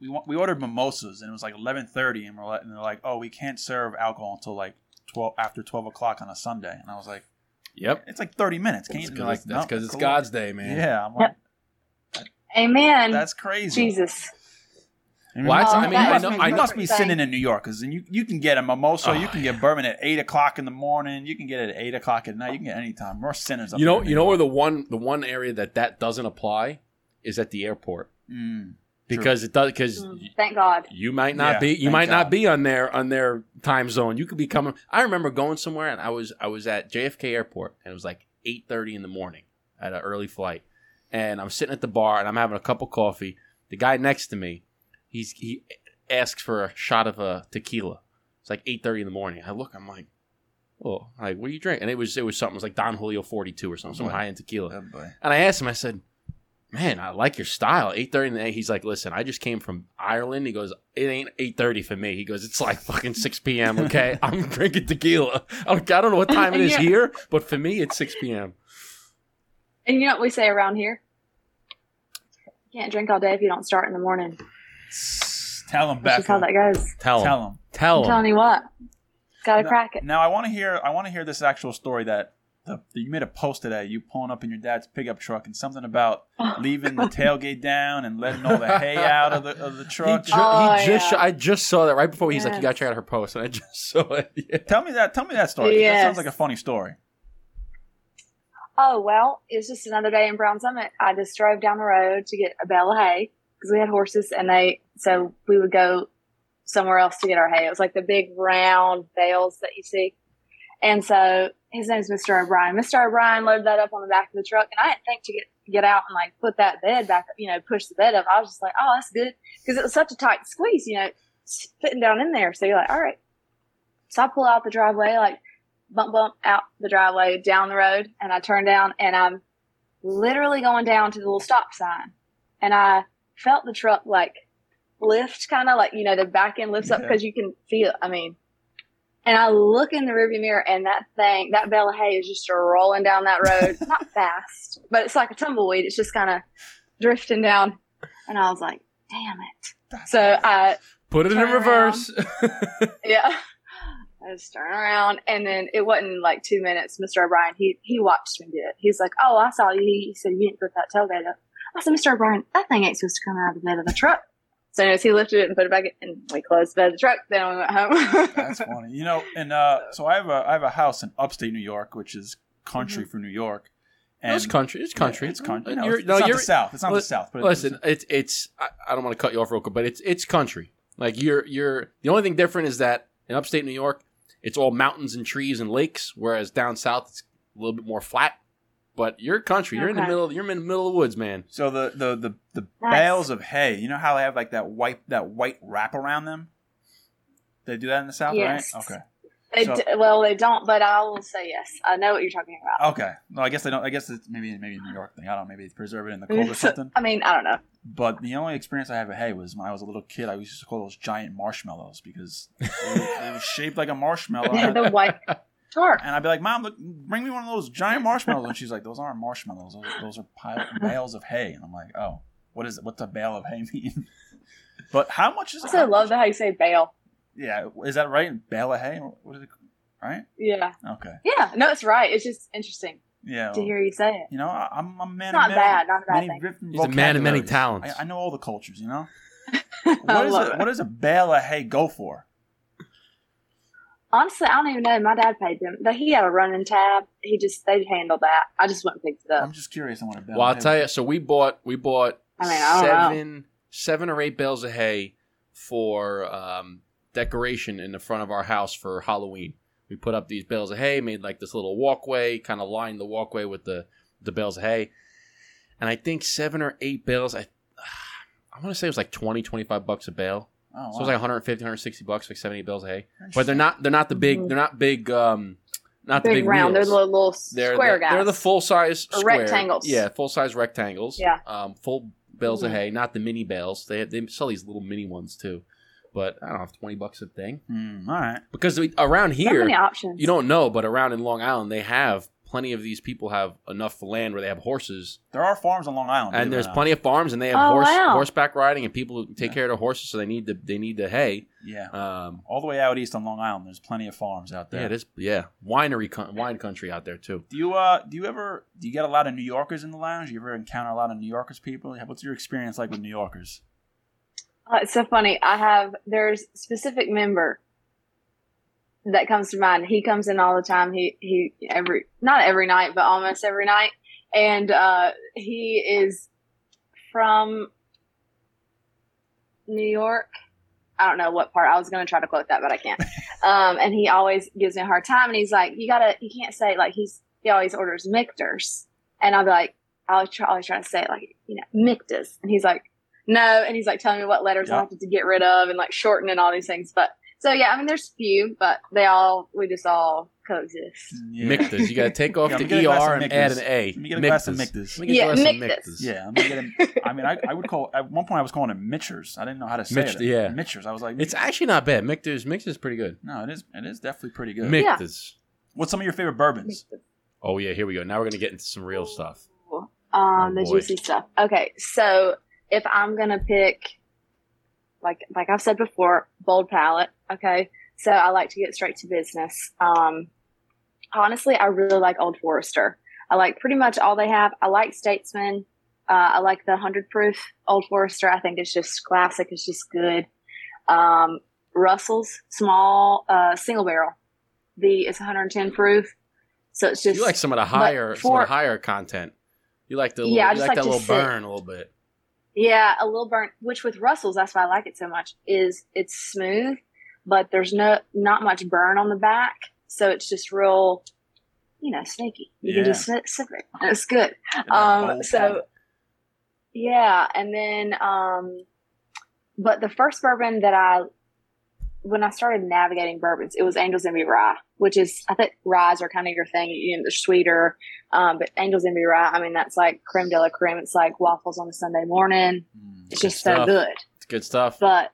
we wa- we ordered mimosas, and it was like eleven thirty, and we're like, and they're like, oh, we can't serve alcohol until like twelve after twelve o'clock on a Sunday, and I was like, Yep. it's like thirty minutes. Can That's you because like it's, that's no, 'cause it's cool. God's day, man. Yeah, I'm like, Amen. that's crazy. Jesus. I mean, Well, I mean, must, I know- be- I you must be sinning in New York because you you can get a mimosa, you Oh, can get bourbon at eight o'clock in the morning, you can get it at eight o'clock at night, you can get any time. More sinners. Up You know, you know where the one the one area that that doesn't apply is at the airport Mm, because it does because Mm, Thank God. you might not Yeah, be you thank might not be on their on their time zone. You could be coming. I remember going somewhere and I was I was at JFK Airport and it was like eight thirty in the morning at an early flight, and I'm sitting at the bar and I'm having a cup of coffee. The guy next to me, he's he asks for a shot of a tequila. It's like eight thirty in the morning. I look, I'm like, oh, like what do you drink? And it was it was something it was like Don Julio forty two or something, some oh, Boy. high end tequila. oh boy. And I asked him, I said, Man, I like your style. 8.30 in the day. He's like, listen, I just came from Ireland. He goes, it ain't 8.30 for me. He goes, it's like fucking 6 p.m., okay? I'm drinking tequila. I don't, I don't know what time it is Yeah. here, but for me, it's 6 p.m. And you know what we say around here? You can't drink all day if you don't start in the morning. Tell him, That's just how that goes. Tell him. Tell him. Tell I'm him. telling you what. Gotta No. crack it. Now I want to hear. I want to hear this actual story that the, you made a post today. You pulling up in your dad's pickup truck and something about leaving the tailgate down and letting all the hay out of the of the He, truck. ju- Oh, he just, yeah. I just saw that right before he's like, you gotta check out her post, and I just saw it. Yeah. Tell me that. Tell me that story. That sounds like a funny story. Oh, well, it was just another day in Brown Summit. I just drove down the road to get a bale of hay because we had horses and they, so we would go somewhere else to get our hay. It was like the big round bales that you see. And so his name's Mr. O'Brien. Mr. O'Brien loaded that up on the back of the truck and I didn't think to get, get out and like put that bed back, you know, push the bed up. I was just like, oh, that's good. Cause it was such a tight squeeze, you know, fitting down in there. So you're like, all right. So I pull out the driveway, like bump bump out the driveway down the road and I turn down and I'm literally going down to the little stop sign and I felt the truck like lift kind of like you know the back end lifts up because you can feel I mean and I look in the rearview mirror and that thing that bale of hay is just rolling down that road not fast but it's like a tumbleweed it's just kind of drifting down and I was like damn it so I Put it in reverse. yeah. I just turn around, and then it wasn't like two minutes. Mr. O'Brien, he he watched me do it. He's like, "Oh, I saw you." He said, "You didn't put that tailgate up." I said, "Mr. O'Brien, that thing ain't supposed to come out of the bed of the truck." So anyways, he lifted it and put it back, in, and we closed the bed of the truck. Then we went home. That's funny. You know, and uh, so I have a I have a house in upstate New York, which is country Mm-hmm. for New York. And it's country. It's country. Yeah, it's country. No, You're- it's, no, it's not you're- the south. It's not Li- the south. But it's- Listen, it's it's. I, I don't want to cut you off real quick, but it's it's country. Like you're you're the only thing different is that in upstate New York, it's all mountains and trees and lakes, whereas down south it's a little bit more flat. But you're country. You're in the middle. You're in the middle of the woods, man. So the the the, the Nice. bales of hay, you know how they have like that white that white wrap around them. They do that in the south, Yes. right? Okay. they So- d- well, they don't, but I will say yes. I know what you're talking about. Okay. No, I guess they don't. I guess it's maybe maybe a New York thing. I don't know. Maybe they preserve it in the cold or something. I mean, I don't know. But the only experience I have with hay was when I was a little kid. I used to call those giant marshmallows because it was, it was shaped like a marshmallow. Yeah, the white tarp. And I'd be like, "Mom, look, bring me one of those giant marshmallows." And she's like, "Those aren't marshmallows. Those, those are pile, bales of hay." And I'm like, "Oh, what is it? What's a bale of hay mean?" but how much is I it? also love how you say bale. Yeah, is that right? Bale of hay? What is it? Right? Yeah, Okay. yeah. No, it's right. It's just interesting Yeah. to hear you say it. you know, I- I'm, I'm a man. It's not of many, bad. Not a bad thing. different He's a man of many talents. I, I know all the cultures. You know. I What is love a, it. what does a bale of hay go for? Honestly, I don't even know. My dad paid them. But He had a running tab. He just they handled that. I just went and picked it up. I'm just curious on what a bale. Well, I'll tell you. So we bought we bought I mean, I don't know. seven seven or eight bales of hay for um, decoration in the front of our house for Halloween. We put up these bales of hay, made like this little walkway, kind of lined the walkway with the the bales of hay, and I think seven or eight bales. I I want to say it was like 20, 25 bucks a bale. Oh, wow. So it's like 150, 160 bucks, like seven, eight bales of hay. But they're not they're not the big they're not big um not the Mm-hmm. big, big round. wheels. They're little, little They're square the, guys. They're the full size Or square. rectangles. Yeah, full size rectangles. Yeah. Um, full bales of Mhm. hay, not the mini bales. They they sell these little mini ones too. but I don't know, twenty bucks a thing. Mm, all right. Because we, around here, many options. you don't know, but around in Long Island, they have plenty of these people have enough land where they have horses, There are farms on Long Island. and there's or not. plenty of farms, and they have Oh, horse wow. horseback riding, and people who take Yeah. care of their horses, so they need the they need the hay. Yeah. Um, All the way out east on Long Island, there's plenty of farms out there. yeah, it is. Yeah, winery con- wine country out there too. Do you uh do you ever do you get a lot of New Yorkers in the lounge? Do you ever encounter a lot of New Yorkers people? What's your experience like with New Yorkers? Uh, it's so funny. I have there's specific member that comes to mind. He comes in all the time. He he every not every night, but almost every night, and uh, he is from New York. I don't know what part. I was going to try to quote that, but I can't. Um, and he always gives me a hard time. And he's like, "You gotta, you can't say like he's he always orders Michters, and I'll be like, I'll try, always try to say it like you know Michtas, and he's like, no, and he's like telling me what letters I have to get rid of and like shorten and all these things. But so yeah, I mean, there's few, but they all we just all coexist. Yeah. Mictas, you got to take off Yeah, the get a glass ER and add an A. Let me get a glass of Mictas. Let me get a Yeah, glass of Yeah, I'm gonna. I mean, I, I would call at one point I was calling it Mitchers. I didn't know how to say Mitch- it. yeah. Mitchers. I was like, It's actually not bad. Mictas, Mictas is pretty good. no, it is. It is definitely pretty good. Yeah. What's some of your favorite bourbons? Oh yeah, here we go. Now we're gonna get into some real stuff. Um, Oh, the boy. juicy stuff. Okay, so if I'm gonna pick, like like I've said before, bold palate. Okay, so I like to get straight to business. Um, honestly, I really like Old Forester. I like pretty much all they have. I like Statesman. Uh, I like the hundred proof Old Forester. I think it's just classic. It's just good. Um, Russell's small uh, single barrel. The it's 110 proof, so it's just You like some of the higher, some of the higher content. You like the, Yeah, I you just like, like that little sit. burn a little bit. Yeah, a little burnt, which with Russell's, that's why I like it so much, is it's smooth, but there's no not much burn on the back. So it's just real, you know, snaky. You Yeah. can just sip, sip it. It's good. Um, so yeah, and then um but the first bourbon that I when I started navigating bourbons, it was Angel's Envy Rye, which is I think ryes are kind of your thing. You know, they're sweeter, um, but Angel's Envy Rye, I mean, that's like creme de la creme. It's like waffles on a Sunday morning. Mm. It's Good just so good. It's good stuff. But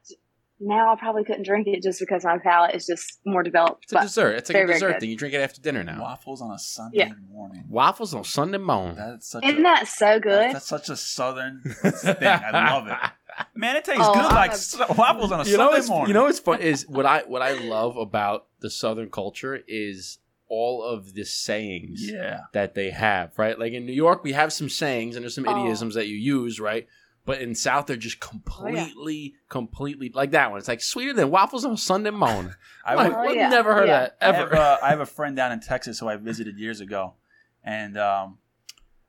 now I probably couldn't drink it just because my palate is just more developed. It's a dessert. It's like very, a dessert good. thing. You drink it after dinner now. waffles on a Sunday Yeah. morning. Waffles on Sunday morning. That's such isn't a, that so good? That's, that's such a southern thing. I love it. Man, it tastes Oh, good I like have- waffles on a you Sunday what's morning. you know what's fun is what I what I love about the Southern culture is all of the sayings yeah. that they have, right? Like in New York, we have some sayings and there's some Oh. idioms that you use, right? But in South, they're just completely, completely like that one. It's like sweeter than waffles on a Sunday morning. I like, would, Oh, yeah. never heard Yeah. that I have, ever. uh, I have a friend down in Texas who I visited years ago, and um,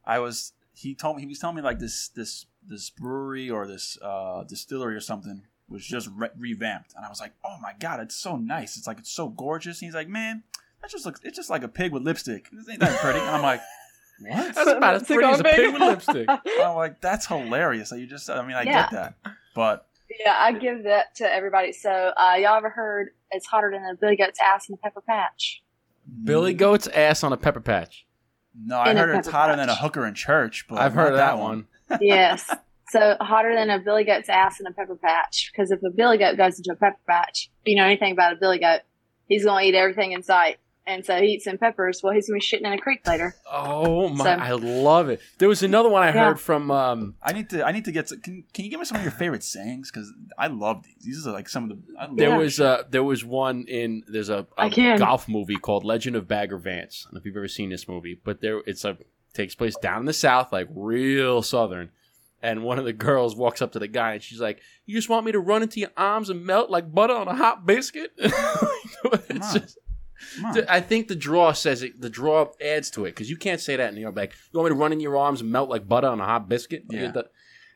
I was he told me he was telling me like this this this brewery or this uh, distillery or something was just re- revamped, and I was like, oh my god, it's so nice. It's like it's so gorgeous. And he's like, man, that just looks it's just like a pig with lipstick. This ain't that pretty. And I'm like, what? That's about as pretty as a pig with pig. lipstick. I'm like, that's hilarious. So you just I mean I Yeah. get that, but Yeah, I give that to everybody. So, uh, y'all ever heard it's hotter than a Billy Goat's ass in the pepper patch? Billy Goat's ass on a pepper patch. No, I In a heard it's hotter patch. than a hooker in church, but I've heard not of that one. Yes. so, hotter than a Billy Goat's ass in a pepper patch. Because if a Billy Goat goes into a pepper patch, if you know anything about a Billy Goat, he's going to eat everything in sight. And so he eats some peppers. Well, he's going to be shitting in a creek later. Oh my! So- I love it. There was another one I Yeah. heard from. Um, I need to. I need to get. Some, can Can you give me some of your favorite sayings? Because I love these. These are like some of the. I love there Yeah. was uh, there was one in there's a, can. golf movie called Legend of Bagger Vance. I don't know if you've ever seen this movie, but there it's a takes place down in the south, like real southern. And one of the girls walks up to the guy and she's like, "You just want me to run into your arms and melt like butter on a hot biscuit?" it's Come on. just, Come on. I think the draw says it. The draw adds to it because you can't say that in New York. Like, you want me to run in your arms and melt like butter on a hot biscuit? Like, Yeah. the-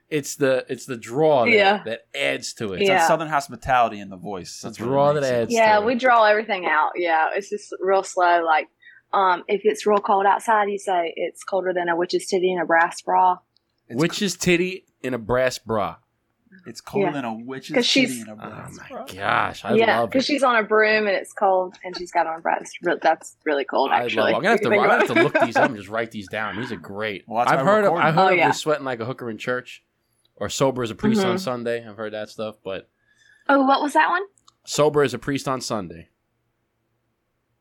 it's the it's the draw that, Yeah. that adds to it. It's Yeah. that southern hospitality in the voice. The That's what draw that adds. Yeah, to we it. draw everything out. Yeah, it's just real slow. Like, um, if it's real cold outside, you say it's colder than a witch's titty in a brass bra. It's, Witch's titty in a brass bra. it's colder Yeah. than a witch's 'Cause titty she's- in a Oh my bra. gosh, I yeah, love because she's on a broom and it's cold, and she's got on a brass. Re- That's really cold, I love. actually. I'm gonna have to. I'm gonna have to look these up and just write these down. These are great. Well, I've heard of. recording. I heard Oh, of yeah. the sweating like a hooker in church, or sober as a priest on Mhm. Sunday. I've heard that stuff, but Oh, what was that one? Sober as a priest on Sunday.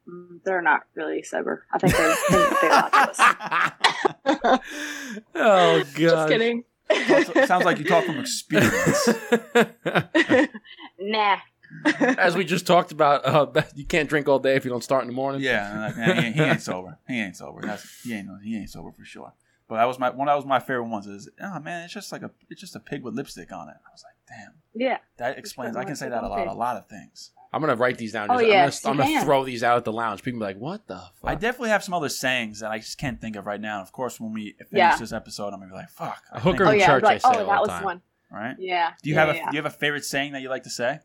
Mm, They're not really sober. I think they're they, they lied to us. oh god. Just kidding. Sounds- Sounds like you talk from experience. nah. As we just talked about, uh, you can't drink all day if you don't start in the morning. Yeah, he, ain't, he ain't sober. He ain't sober. That's, he ain't he ain't sober for sure. But that was my one. That was my favorite ones. Is oh man, it's just like a it's just a pig with lipstick on it. I was like, damn, Yeah. that explains. I can say that about a lot. a lot of things. I'm gonna write these down. Oh, Just- yes, I'm gonna, I'm gonna throw these out at the lounge. People be like, "What the fuck?" I definitely have some other sayings that I just can't think of right now. Of course, when we finish Yeah. this episode, I'm gonna be like, fuck. I A hooker think- Oh in yeah. church, like, I say oh, all that the was time. the one. right? Yeah. Do you yeah, have a yeah. Do you have a favorite saying that you like to say?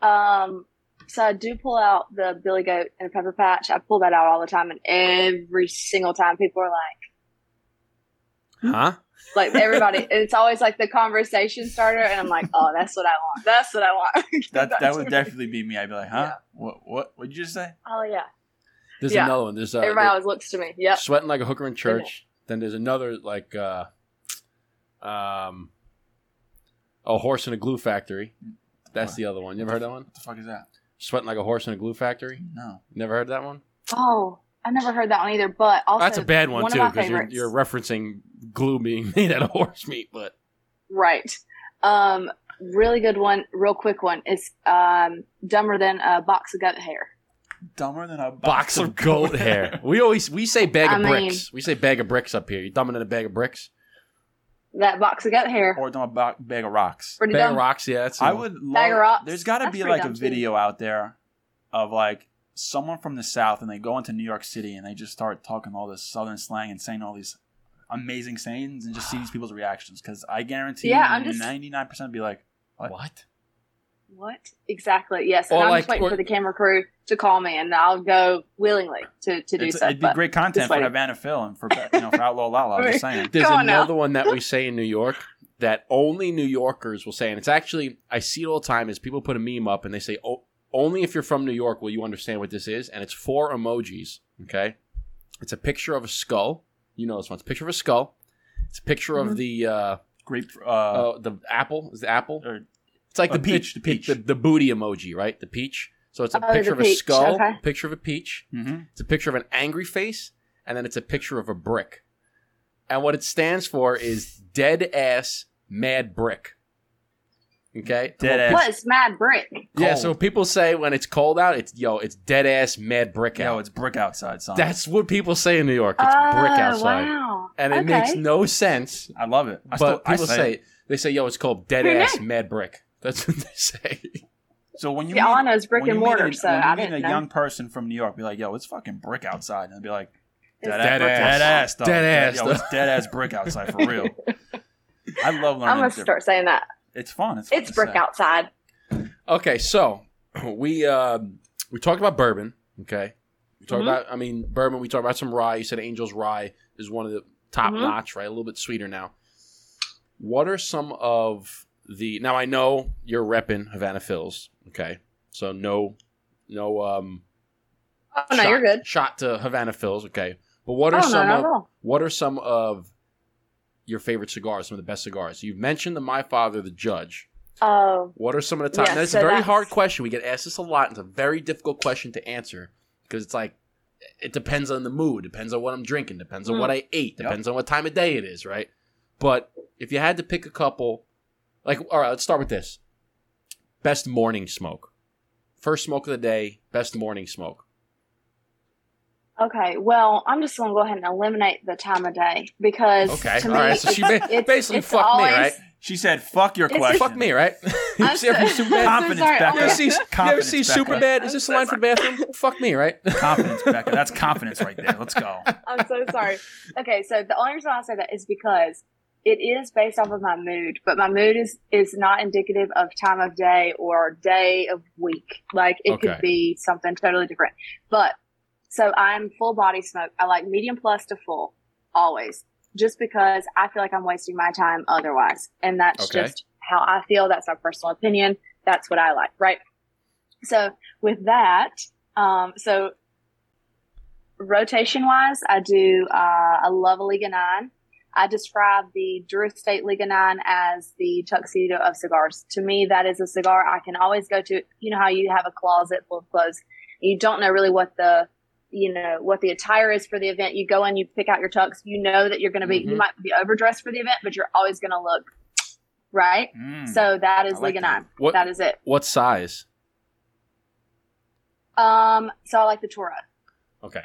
Um, so I do pull out the Billy Goat and a Pepper Patch. I pull that out all the time, and every single time people are like, Huh? Like everybody, it's always like the conversation starter, and I'm like, oh, that's what I want. That's what I want. That that would definitely be me. I'd be like, huh? Yeah. What what what did you just say? Oh yeah. There's Yeah. another one. There's uh, Everybody always looks to me. Yep. sweating like a hooker in church. Then there's another like uh, um, a horse in a glue factory. That's the other one. You ever heard that one? What the fuck is that? Sweating like a horse in a glue factory. No. Never heard that one? Oh, I never heard that one either. But also, That's a bad one, one too because you're, you're referencing glue being made out of horse meat. But Right. Um, really good one, real quick one is um, dumber than a box of goat hair. Dumber than a box of goat hair. We always we say bag I of mean- bricks. We say bag of bricks up here. You dumber than a bag of bricks. That box of goat hair. or dumb a ba- bag of rocks. Pretty Bag dumb. of rocks. Yeah, that's. the I one. would love. Bag of rocks. There's got to be like a dumb, too. video out there of like someone from the south and they go into New York City and they just start talking all this southern slang and saying all these amazing sayings and just see these people's reactions because I guarantee Yeah, I'm just- 99% be like what? What exactly? Yes, and Or I'm like- just waiting or- for the camera crew to call me, and I'll go willingly to, to do it's, so. it'd be great content for waiting. Havana Phil and for you know for Outlaw Lala. I'm just saying. There's Go on now. another one that we say in New York that only New Yorkers will say, and it's actually I see it all the time. Is people put a meme up and they say, "Oh, only if you're from New York will you understand what this is." And it's four emojis. Okay, it's a picture of a skull. You know this one. It's a picture of a skull. It's a picture of Mhm. the uh, Grape. Uh, uh, the apple. Is the apple? or It's like A the peach, it- the peach. the, the booty emoji, right? The peach. So it's a Oh, picture of a peach, skull, okay. a picture of a peach. mhm. It's a picture of an angry face, and then it's a picture of a brick. And what it stands for is dead ass mad brick. Okay? Dead ass. What is Mad Brick? Yeah, Cold. so people say when it's cold out, it's yo, it's dead ass mad brick Yo, it's brick outside, son. That's what people say in New York. It's oh, brick outside. Wow. And it okay. makes no sense. I love it. I but still, I people say, say it. they say, yo, it's called dead Who ass knew? mad brick. That's what they say. So when you Yeah, all I meet- know is brick when and you meet mortar, a, so when you I meet didn't a know. young person from New York, be like, "Yo, it's fucking brick outside," and they'll be like, It's "Dead, Dead ass, ass. dead ass, though. Dead ass, Yo, though. it's dead ass brick outside for real." I love learning. I'm gonna different- start saying that. It's fun. It's fun It's brick say. outside. Okay, so we uh, we talked about bourbon. Okay, we talked Mhm. about. I mean, bourbon. We talked about some rye. You said Angel's Rye is one of the top Mhm. notch, right? A little bit sweeter now. What are some of the? Now I know you're repping Havana Phils. Okay, so no, no. um Oh no, shot, you're good. Shot to Havana Phils. Okay, but what are Oh some not of what are some of your favorite cigars? Some of the best cigars. You've mentioned the My Father, the Judge. Oh, What are some of the top? Yeah, now, it's so a very that's- hard question. We get asked this a lot. It's a very difficult question to answer because it's like it depends on the mood, depends on what I'm drinking, depends on Mm. what I ate, depends on what time of day it is, right? But if you had to pick a couple, like all right, let's start with this: best morning smoke, first smoke of the day, best morning smoke. Okay. Well, I'm just gonna go ahead and eliminate the time of day because Okay, to all me, right. So she ba- it's- basically it's fucked always- me, right? She said, "Fuck your It's- question." Fuck me, right? I'm see ever so- Confidence, sorry, Becca. You ever see, you ever see Becca. Superbad? Is I'm this so a line for the bathroom? Fuck me, right? Confidence, Becca. That's confidence right there. Let's go. I'm so sorry. Okay, so the only reason I say that is because it is based off of my mood, but my mood is is not indicative of time of day or day of week. Like it Okay. could be something totally different. But so I'm full body smoke. I like medium plus to full always, just because I feel like I'm wasting my time otherwise, and that's Okay. just how I feel. That's my personal opinion. That's what I like, right? So with that, um, so rotation wise, I do uh, I love a Liga Nine. I describe the Drew Estate Liga 9 as the tuxedo of cigars. To me, that is a cigar I can always go to. You know how you have a closet full of clothes. You don't know really what the you know what the attire is for the event. You go in, you pick out your tux. You know that you're going to be. Mhm. You might be overdressed for the event, but you're always going to look right. Mm. So that is I like Liga that. What That is it. what size? Um. So I like the Toro. Okay.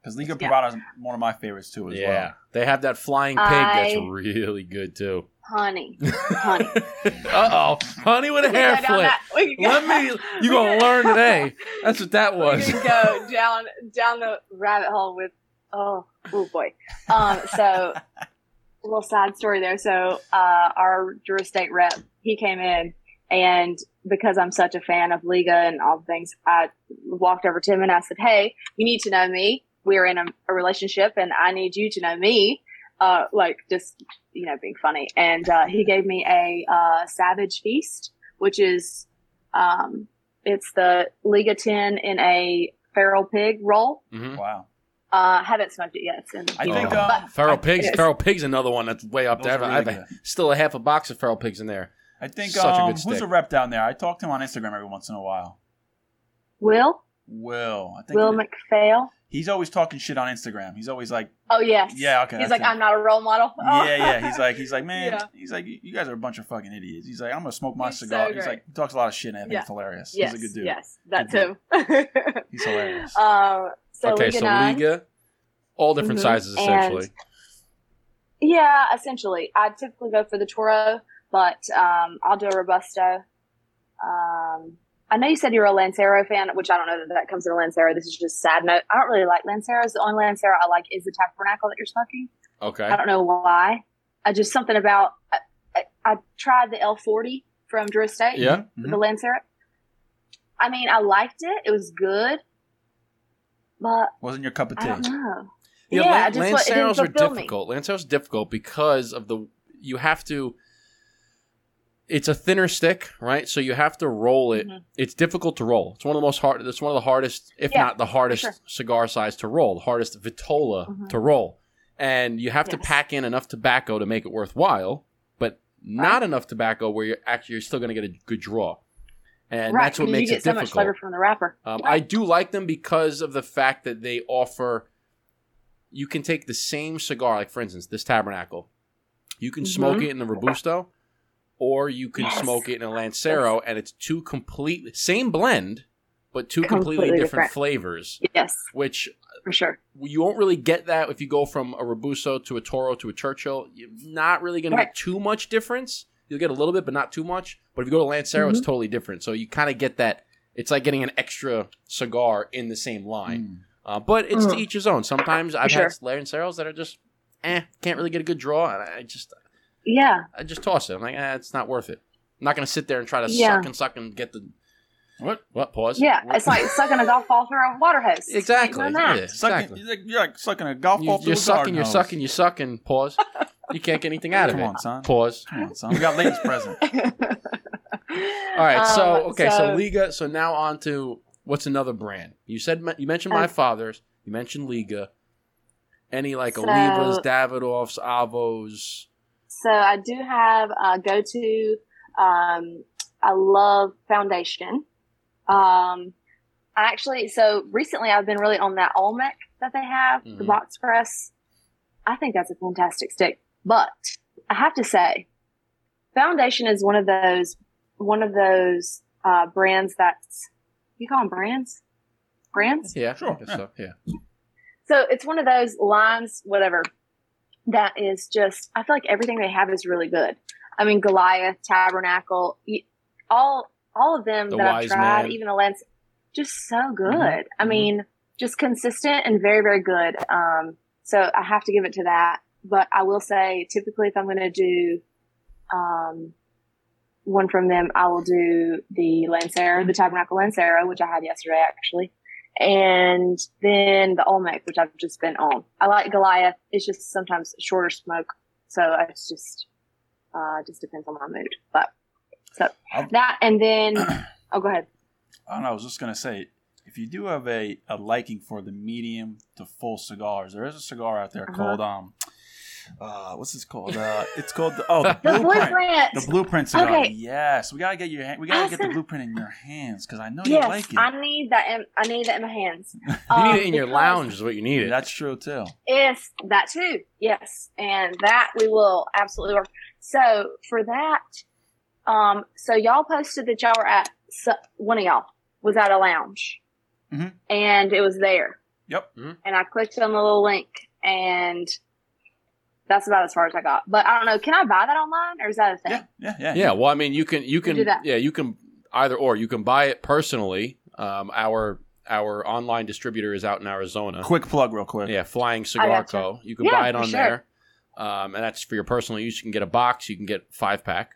Because Liga Yeah. Privada is one of my favorites too as well. Yeah. They have that flying pig that's really good too. Honey. Honey. uh oh. Honey with a hair flip. that- we can go- Let me you gonna learn today. That's what that was. We go down down the rabbit hole with oh oh boy. Um. So a little side story there. So uh, our Drew Estate rep he came in and because I'm such a fan of Liga and all the things, I walked over to him and I said, "Hey, you need to know me. We're in a, a relationship, and I need you to know me." Uh, like just you know being funny, and uh, he gave me a uh, Savage Feast, which is um, it's the Liga 10 in a feral pig roll. Mhm. Wow. Uh, haven't smoked it yet. It's in I think um, Feral pigs. Yes. Feral pigs. Another one that's way up Those there. are I have a, good. still a half a box of feral pigs in there. I think Such a um, good who's stick. the rep down there? I talk to him on Instagram every once in a while. Will Will. I think Will it- McPhail. He's always talking shit on Instagram. He's always like, Oh yes. Yeah, okay, He's like, him. I'm not a role model. Oh. yeah, yeah. He's like, he's like, man, Yeah. he's like, you guys are a bunch of fucking idiots. He's like, I'm gonna smoke my He's so cigar. he's like, he talks a lot of shit, and I think Yeah. it's hilarious. yes, he's a good dude. yes, that's Good him. He's hilarious. um, so okay, Liga so nine. Liga, all different Mhm. sizes And- essentially. Yeah, essentially. I typically go for the Toro, but um, I'll do a Robusto. Um, I know you said you're a Lancero fan, which I don't know that that comes in a Lancero. This is just a sad note. I don't really like Lanceros. The only Lancero I like is the Tabernacle that you're smoking. Okay. I don't know why. I just something about. I, I, I tried the L40 from Drew Estate, Yeah. Mhm. the Lancero. I mean, I liked it. It was good, but Wasn't your cup of tea. I tea? don't know. Yeah, Yeah, Lan- I just wa- it didn't Lanceros are fulfill me. difficult. Lanceros difficult because of the you have to. It's a thinner stick, right? So you have to roll it. Mhm. It's difficult to roll. It's one of the most hard. It's one of the hardest, if Yeah, not the hardest, sure. cigar size to roll. The hardest vitola Mhm. to roll, and you have to pack in enough tobacco to make it worthwhile, but not enough tobacco where you're actually you're still going to get a good draw. And right, that's what makes you get it so difficult. much flavor from the wrapper. Um, Right. I do like them because of the fact that they offer. You can take the same cigar, like for instance, this Tabernacle. You can smoke Mhm. it in the Robusto, or you can Yes. smoke it in a Lancero, and it's two complete same blend, but two completely, Completely different, different. flavors. Yes, Which for sure. you won't really get that if you go from a Robusto to a Toro to a Churchill. You're not really going to get too much difference. You'll get a little bit, but not too much. But if you go to Lancero, it's Mhm. totally different. So you kind of get that. It's like getting an extra cigar in the same line. Mm. Uh, but it's to Mm. each his own. Sometimes I've sure. had Lanceros that are just, eh, can't really get a good draw, and I just, Yeah, I just toss it. I'm like, eh, it's not worth it. I'm not going to sit there and try to Yeah. suck and suck and get the What? what pause. yeah. What? It's like sucking a golf ball through a water hose. exactly. Ain't none of Yeah, that. Sucking, exactly. you're, like, sucking a golf You, ball through you're a sucking, you're hose. sucking, you're sucking. Pause. You can't get anything out of Come it. on, son. Pause. Come on, son. We got ladies present. All right, so Um, okay, so, Liga. So now on to what's another brand? You said you mentioned my Uh, father's. You mentioned Liga. Any like So- Olivas, Davidoffs, Avos? So I do have a go to. Um, I love Foundation. Um, I actually, so recently I've been really on that Olmec that they have, the Mhm. box press. I think that's a fantastic stick. But I have to say, Foundation is one of those, one of those uh, brands that's, you call them brands? Brands? Yeah, Sure, yeah. so. Yeah. So it's one of those lines, whatever, that is just, I feel like everything they have is really good. I mean, Goliath, Tabernacle, all, all of them The that I've tried, Man. even the Lance, just so good. Mhm, I mean, just consistent and very, very good. Um, so I have to give it to that. But I will say, typically, if I'm going to do, um, one from them, I will do the Lancero, the Tabernacle Lancero, which I had yesterday actually and then the Olmec, which I've just been on. I like Goliath. It's just sometimes shorter smoke, so it's just uh, just depends on my mood. But so I'll- that, and then oh, go ahead. I don't know. I was just gonna say, if you do have a, a liking for the medium to full cigars, there is a cigar out there Uh-huh. called um, uh, what's this called? Uh, it's called the, oh the The blueprint. blueprint. The blueprint cigar. Okay. Yes, we gotta get your hand. We gotta get the blueprint in your hands because I know you like it. I need that. In, I need that in my hands. You Um, need it in your lounge, is what you need it. That's true too. Yes, that too. Yes, and that we will absolutely work. So for that, um, so y'all posted that y'all were at so, one of y'all was at a lounge, Mhm. and it was there. Yep. Mhm. And I clicked on the little link, and that's about as far as I got. But I don't know. Can I buy that online, or is that a thing? Yeah, yeah, yeah. Yeah, well, I mean, you can you can do that. yeah you can either or you can buy it personally. Um, our our online distributor is out in Arizona. Quick plug, real quick. Yeah, Flying Cigar. Co. You can Yeah, buy it on sure. there, um, and that's for your personal use. You can get a box. You can get five pack.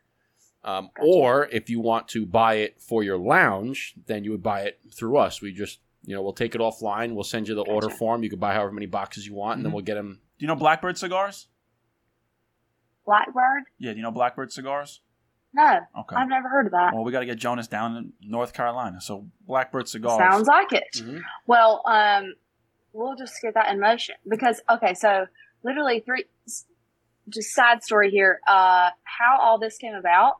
Um, Gotcha. Or if you want to buy it for your lounge, then you would buy it through us. We just you know we'll take it offline. We'll send you the order form. You can buy however many boxes you want, and then Mhm. we'll get them. Do you know Blackbird cigars? Blackbird? Yeah, do you know Blackbird cigars? No, Okay. I've never heard of that. Well, we got to get Jonas down in North Carolina. So Blackbird cigars. Sounds like it. Mhm. Well, um, we'll just get that in motion because okay, so literally three. Just side story here. Uh, how all this came about.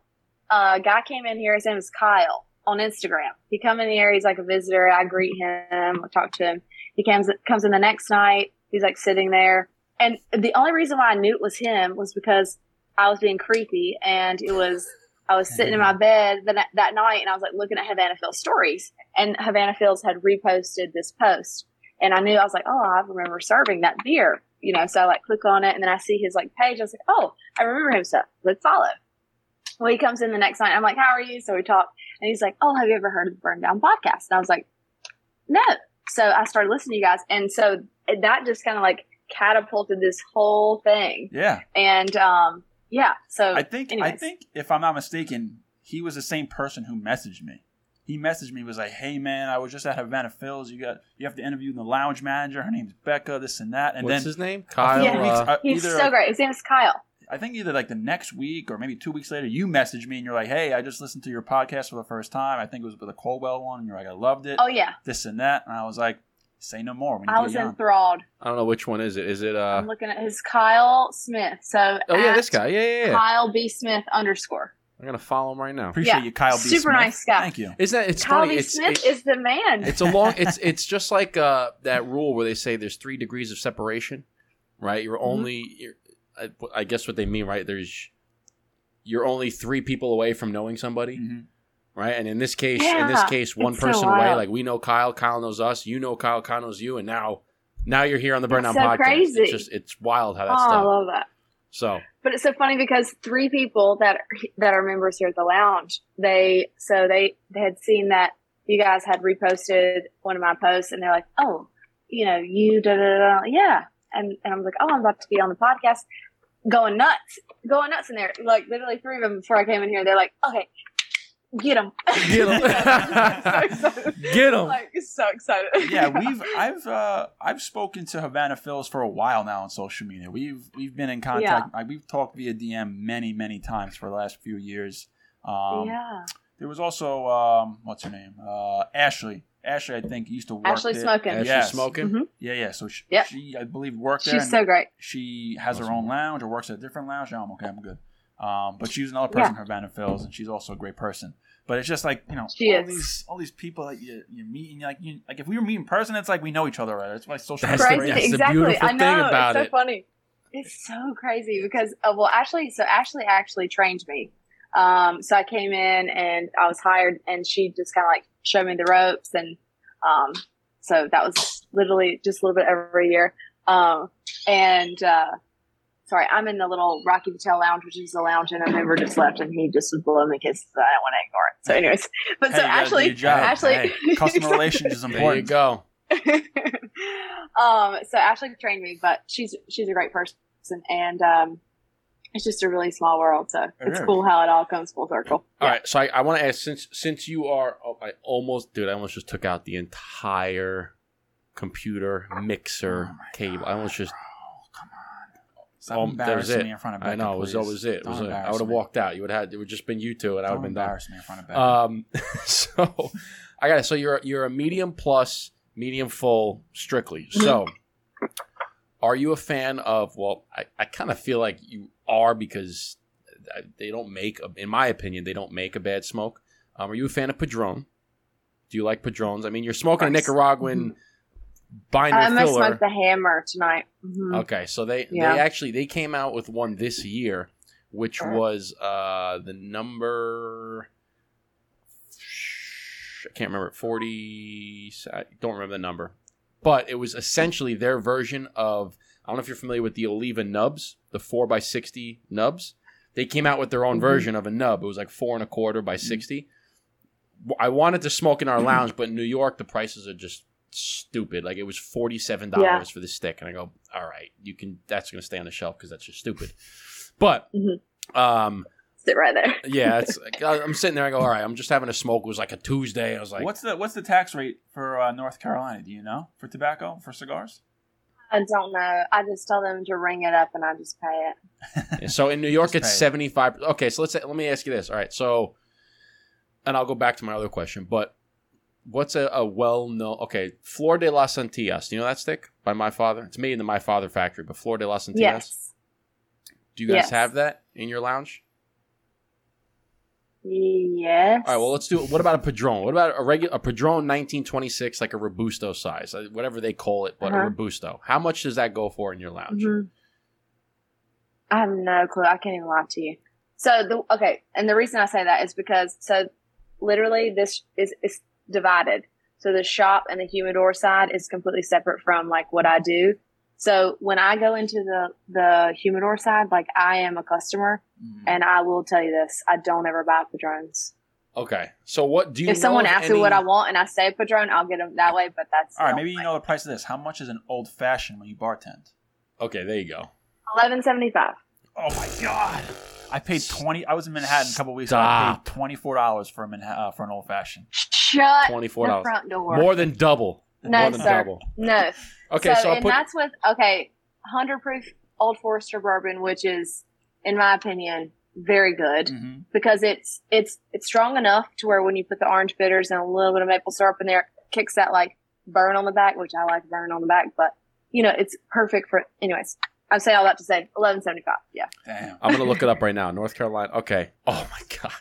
Uh, a guy came in here. His name is Kyle on Instagram. He come in here. He's like a visitor. I greet him. I talk to him. He comes comes in the next night. He's like sitting there, and the only reason why I knew it was him was because I was being creepy, and it was I was sitting in my bed the, that night, and I was like looking at Havana Phil's stories, and Havana Phil's had reposted this post, and I knew I was like, oh, I remember serving that beer, you know. So I like click on it, and then I see his like page. I was like, oh, I remember him. So let's follow. Well, he comes in the next night. I'm like, how are you? So we talk, and he's like, oh, have you ever heard of the Burn Down podcast? And I was like, no. So I started listening to you guys, and so that just kind of like catapulted this whole thing, Yeah. and um, yeah. So I think I think if I'm not mistaken, he was the same person who messaged me. He messaged me was like, "Hey man, I was just at Havana Phil's. You got you have to interview the lounge manager. Her name's Becca. This and that." And What's then his name? Kyle. Yeah. weeks- uh, uh, he's either, so great. His name is Kyle. I think either like the next week or maybe two weeks later, you messaged me and you're like, "Hey, I just listened to your podcast for the first time. I think it was with the Colwell one." And you're like, "I loved it. Oh yeah, This and that." And I was like, "Say no more." We need I was get enthralled. I don't know which one is it. Is it? uh I'm looking at his Kyle Smith. So Oh yeah, this guy. Yeah, yeah, yeah. Kyle B Smith underscore. I'm gonna follow him right now. Appreciate Yeah. you, Kyle. B. Super Smith. nice guy. Thank you. Isn't that? It's Kyle funny. B It's Smith it- is the man. it's a long. It's it's just like uh that rule where they say there's three degrees of separation, right? You're Mm-hmm. only. You're, I, I guess what they mean, right? There's. You're only three people away from knowing somebody, Mhm. Right? And in this case, in this case, one it's so person away. Like we know Kyle, Kyle knows us. You know Kyle, Kyle knows you, and now, now you're here on the Burn Down so podcast. crazy. It's just it's wild how oh, that's I love that. So But it's so funny because three people that that are members here at the lounge, they so they they had seen that you guys had reposted one of my posts, and they're like, "Oh, you know, you da da da, yeah." And and I'm like, "Oh, I'm about to be on the podcast." Going nuts, going nuts in there. Like literally three of them before I came in here. They're like, "Okay, get them, Get 'em. so excited. get him. Like so excited. yeah, we've I've uh I've spoken to Havana Phil's for a while now on social media. We've we've been in contact. Like, we've talked via DM many many times for the last few years. Um, yeah. There was also um what's her name uh Ashley. Ashley, I think used to work. Ashley there. Smoking. As Yes. you're smoking. Mhm. Yeah, yeah. So she, Yep. she I believe worked there. She's so great. she has her own lounge or works at a different lounge. No, I'm okay. I'm good. Um, but she's another person, Havana Phil's, and she's also a great person. But it's just like you know, She all is. these all these people that you you meet, and you're like you, like if we were meeting in person, it's like we know each other. Right? It's why social That's media the- is crazy. great. that's the exactly. beautiful I know. thing about it's so it. funny. It's so crazy because uh, well, Ashley. So Ashley actually trained me. Um, so I came in and I was hired, and she just kind of like showed me the ropes, and um, so that was literally just a little bit over a year. Um, and uh, sorry, I'm in the little Rocky Patel Lounge, which is the lounge, and a member just left, and he just was blowing me kisses. So I don't want to ignore it. So, anyways, but Hey, so you gotta Ashley. Ashley, Hey, Customer relations is There you important. go. um, so Ashley trained me, but she's she's a great person, and um, it's just a really small world. So it's is. cool how it all comes full circle. All right, so I, I want to ask since since you are oh, I almost dude I almost just took out the entire computer mixer Oh my cable. I almost just come on. Stop Um, that was embarrassing it. me in front of Becca. I know it was always it. it Don't was it. I embarrass would have walked out. You would have had it would just been you two, and I would have been done. embarrass me in front of Becca. Um, so I got it. So you're you're a medium plus, medium full, strictly. Mm-hmm. So are you a fan of? Well, I, I kind of feel like you are because uh, they don't make, a- in my opinion, they don't make a bad smoke. Um, are you a fan of Padron? Do you like Padrones? I mean, you're smoking a course. Nicaraguan binder I'm gonna filler. smoke the hammer tonight. Mhm. Okay, so they Yeah. they actually they came out with one this year, which was uh the number I can't remember forty. I don't remember the number, but it was essentially their version of I don't know if you're familiar with the Oliva nubs, the four x sixty nubs. They came out with their own Mhm. version of a nub. It was like four and a quarter by sixty. I wanted to smoke in our lounge, but in New York the prices are just stupid. Like it was forty seven dollars Yeah. for the stick, and I go, all right, you can. That's going to stay on the shelf because that's just stupid. But Mhm. um, Sit right there. yeah, it's. like, I- I'm sitting there. I go, all right, I'm just having a smoke. It was like a Tuesday. I was like, what's the what's the tax rate for uh, North Carolina? Do you know for tobacco for cigars? I don't know. I just tell them to ring it up and I just pay it. So in New York, it's pay it. seventy five. Okay, so let's say, let me ask you this. All right, so, and I'll go back to my other question. But what's a, a well known? Okay, Flor de las Antillas. Do you know that stick by my father? It's made in the My Father factory. But Flor de las Antillas. Yes. Do you guys Yes. have that in your lounge? Yes. All right. Well, let's do. it. What about a Padron? What about a regular a Padron 1926, like a Robusto size, uh, whatever they call it, but a Uh-huh. Robusto? How much does that go for in your lounge? Mhm. I have no clue. I can't even lie to you. So the okay, and the reason I say that is because so literally this is is divided. So the shop and the humidor side is completely separate from like what I do. So when I go into the the humidor side, like I am a customer, Mm. and I will tell you this: I don't ever buy padrones. Okay. So what do you? if someone know of asks me what I want and I say padron, I'll get them that way. But that's All right, maybe you know the price of this. How much is an old fashioned when you bartend? Okay, there you go. eleven seventy five. Oh my god! I paid twenty. I was in Manhattan a couple weeks ago. I paid twenty four dollars for a Manhattan uh, for an old fashioned. Shut twenty four dollars front door. More than double. No, More than sir. double. No. Okay, so, so, and put. that's with okay, hundred proof Old Forester bourbon, which is, in my opinion, very good Mm-hmm. because it's it's it's strong enough to where when you put the orange bitters and a little bit of maple syrup in there, it kicks that like burn on the back, which I like burn on the back, but you know it's perfect for. Anyways, I say all that to say eleven seventy five. Yeah, Damn. I'm gonna look it up right now. North Carolina. Okay. Oh my god.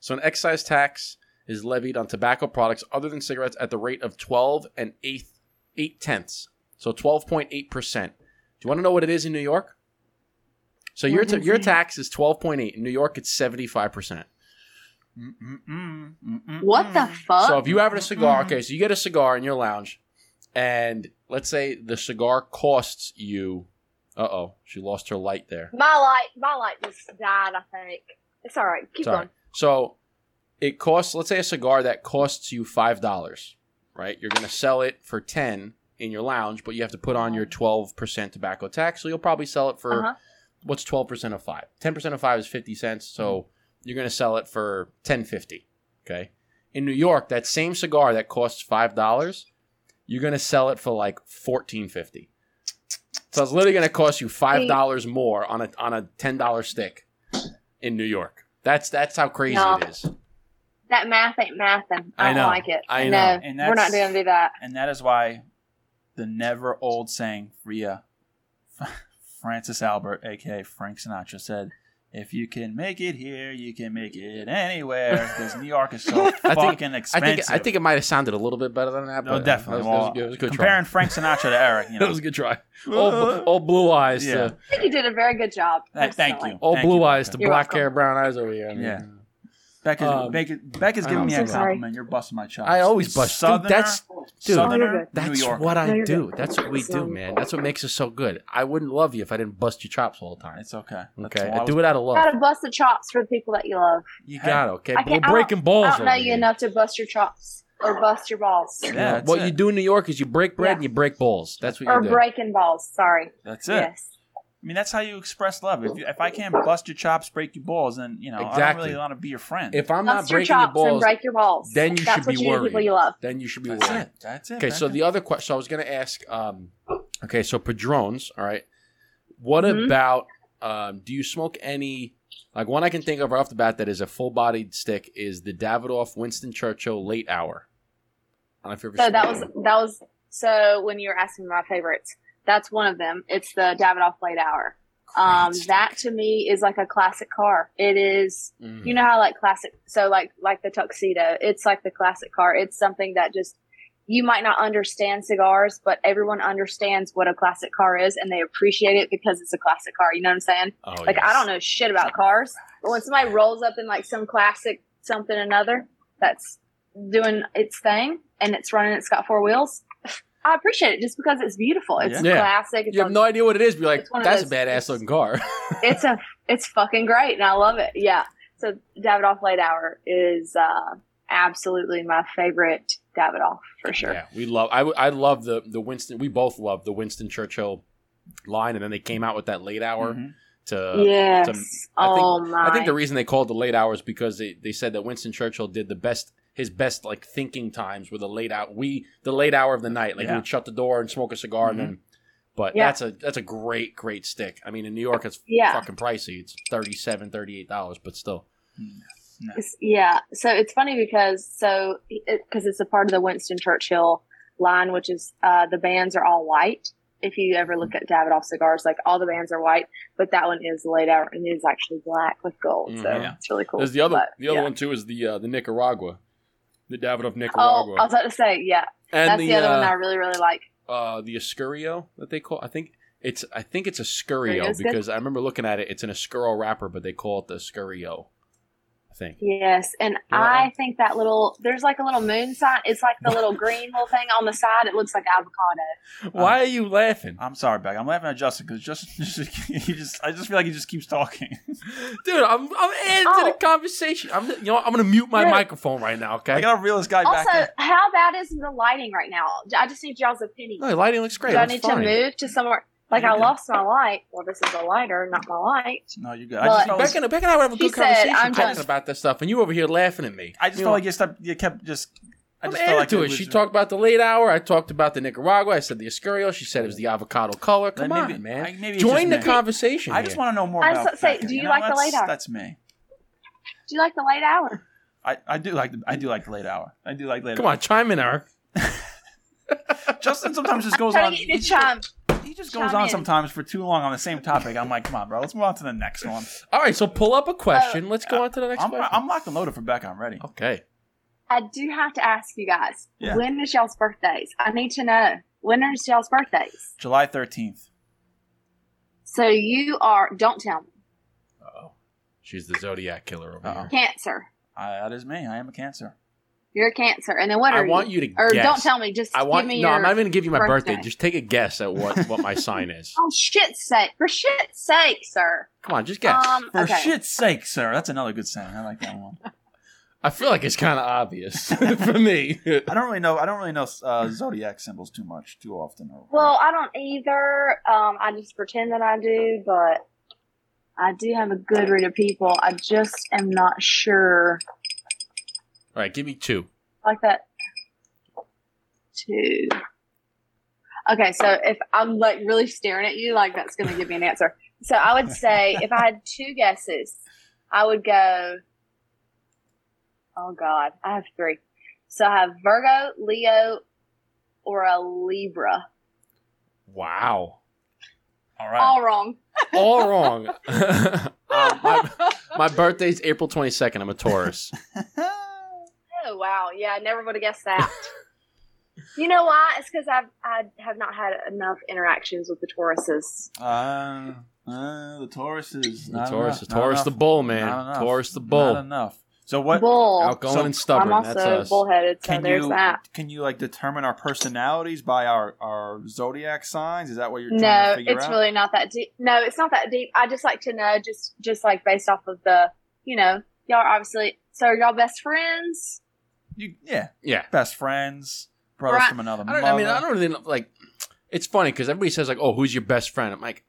So an excise tax is levied on tobacco products other than cigarettes at the rate of twelve and eighth eight tenths. So twelve point eight percent. Do you want to know what it is in New York? So your What ta- is your mm-hmm. tax is twelve point eight. In New York, it's seventy five percent. Mm-mm-mm, mm-mm-mm. what the fuck? So if you have a cigar, okay, so you get a cigar in your lounge, and let's say the cigar costs you. Uh oh, she lost her light there. my light, my light just died. I think it's all right. Keep Sorry. going. So it costs, let's say, a cigar that costs you five dollars, right? You're going to sell it for ten in your lounge, but you have to put on your twelve percent tobacco tax. So you'll probably sell it for Uh-huh. what's twelve percent of five? Ten percent of five is fifty cents. So you're going to sell it for ten fifty. Okay. In New York, that same cigar that costs five dollars, you're going to sell it for like fourteen fifty. So it's literally going to cost you five dollars more on a on a ten dollar stick in New York. That's that's how crazy No. it is. That math ain't mathin'. I I, don't like it. I no, know. And we're not that's- gonna do that. And that is why the never old saying, Fria, Francis Albert, aka Frank Sinatra, said, "If you can make it here, you can make it anywhere." Because New York is so I think- fucking I think I think it might have sounded a little bit better than that. no, but definitely. It was, it was Well, a good, it was a good comparing try. Frank Sinatra to Eric, you It know, was a good try. All, all blue eyes. Yeah. To, I think you did a very good job. Thank- thank you. all Thank blue you, eyes to You're black welcome. hair, brown eyes over here. Yeah. Uh, Becca's, Um, Becca, Becca's giving I'm me so a sorry. compliment. You're busting my chops. I always It's bust- dude, that's- dude, Southerner. New That's what I No, do. good. That's what we do, man. That's what makes us so good. I wouldn't love you if I didn't bust your chops all the time. It's okay. That's Okay, why I do it out of You love. gotta bust the chops for the people that you love. You Hey. got it, okay? We're breaking balls. I don't know over you here. enough to bust your chops or bust your balls Yeah, that's what it. you do in New York is you break bread Yeah. and you break balls. That's what or you do. breaking balls. Sorry. That's it. Yes. I mean, that's how you express love. If, you, if I can't bust your chops, break your balls, then you know I don't Exactly. really want to be your friend. If I'm not Bust your breaking your chops and balls, break your balls. then you That's should be you do to worried. people you love. then you should be that's worried. it. That's it. Okay, so Becca. the other question, so I was going to ask, um, okay, so Padrones, all right. What Mhm. about, um, do you smoke any, like one I can think of right off the bat that is a full bodied stick is the Davidoff Winston Churchill Late Hour. I don't know if you ever So that was that was so when you were asking my favorites, That's one of them. It's the Davidoff late hour. Um, that to me is like a classic car. It is Mm. you know how like classic so like like the tuxedo it's like the classic car it's something that just you might not understand cigars but everyone understands what a classic car is and they appreciate it because it's a classic car you know what i'm saying Oh, like i don't know shit about cars but when somebody rolls up in like some classic something another that's doing its thing and it's running it's got four wheels i appreciate it just because it's beautiful it's Yeah. classic it's You have on- no idea what it is. Be like, It's one of that's a those- badass looking car. it's a it's fucking great and I love it. Yeah. So Davidoff Late Hour is uh absolutely my favorite Davidoff for sure. Yeah, we love. I I love the the Winston. We both love the Winston Churchill line, and then they came out with that late hour Mhm. to. Yes. to- I think- oh my. I think the reason they called the late hours because they, they said that Winston Churchill did the best his best like thinking times were the late out we the late hour of the night like Yeah. he would shut the door and smoke a cigar and then but Yeah. that's a that's a great great stick. I mean in New York it's Yeah. fucking pricey. It's 37 38 dollars but still. No. Yeah. So it's funny because so because it's a part of the Winston Churchill line, which is uh the bands are all white. If you ever look at Davidoff cigars, like all the bands are white, but that one is Late Hour and it is actually black with gold. So Mhm. it's really cool. There's the other But, the other yeah. one too is the uh, the Nicaragua. The Davidoff Oh, Nicaragua. I was about to say, yeah. and That's the, other one uh, I really, really like. uh, the Escurio that they call. I think it's I think it's Escurio because I remember looking at it. It's an Escuro wrapper, but they call it the Scurio. I think. Yes, and Yeah. I think that little there's like a little moon sign. It's like the little green little thing on the side. It looks like avocado. Why um, are you laughing, I'm sorry, Beck. I'm laughing at Justin because Justin just, he just I just feel like he just keeps talking. dude? I'm I'm adding to Oh. the conversation. I'm you know I'm gonna mute my Really? microphone right now. Okay, I gotta reel this guy back Also, how bad is the lighting right now? I just need y'all's opinion. No, the lighting looks great. Do I need fine. to move to somewhere? Like I lost my light. Well, this is a lighter, not my light. No, you're good. I But- just felt Beck and, Beck and I were having a He good said, conversation I'm talking just- about this stuff, and you over here laughing at me. I just You felt like you, stepped, you kept just. I I'm just adding felt like to it. was She just- talked about the late hour. I talked about the Nicaragua. I said the Escurio. She said it was the avocado color. Come Maybe- on, man. I- maybe it's Join the me. conversation. I just here. want to know more I about. just say, Becca, do you know, like the that's- late hour? That's me. Do you like the late hour? I, I do like the, I do like the late hour. I do like late. Come on, chime in, Eric. Justin sometimes just goes Trying on. to get He you to just, chime. He just goes chime on in. sometimes for too long on the same topic. I'm like, come on, bro. Let's move on to the next one. All right, so pull up a question. Let's go uh, on to the next I'm, question. I'm locked and loaded for Becca. I'm ready. okay. I do have to ask you guys. Yeah. When is y'all's birthdays? I need to know. When is y'all's birthdays? July 13th. So you are. Don't tell me. Oh, she's the Zodiac killer over Uh-oh. here. Cancer. I, that is me. I am a Cancer. You're a Cancer. And then what are I want you to Or guess. don't tell me. Just I want give me no. your. I'm not even gonna give you my birthday. birthday. Just take a guess at what what my sign is. Oh shit's sake! For shit's sake, sir. Come on, just guess. Um. For okay. shit's sake, sir. That's another good saying. I like that one. I feel like it's kind of obvious for me. I don't really know. I don't really know uh, zodiac symbols too much, too often. Or, Well, I don't either. Um, I just pretend that I do, but I do have a good read of people. I just am not sure. All right, give me two. Like that. Two. Okay, so if I'm like really staring at you, like that's going to give me an answer. So I would say if I had two guesses, I would go. Oh God, I have three. So I have Virgo, Leo, or a Libra. Wow, all right. All wrong. all wrong. um, my, my birthday's April 22nd. I'm a Taurus. Oh wow, yeah, I never would have guessed that. you know why? It's because I've I have not had enough interactions with the Tauruses. uh, uh, the Taurus is The Taurus, enough, the Taurus, the bull, man. enough, Taurus, the Not bull. enough. So what? Bull. Outgoing So- and stubborn. I'm also That's us. bullheaded, so Can there's you that. can you like determine our personalities by our our zodiac signs? Is that what you're trying No, to figure it's out? really not that deep. No, it's not that deep. I just like to know, just just like based off of the, you know, y'all are obviously. So are y'all best friends? You, yeah, Yeah. best friends, brothers Right. from another I, don't, mother. I mean, I don't really know, like. It's funny because everybody says like, "Oh, who's your best friend?" I'm like,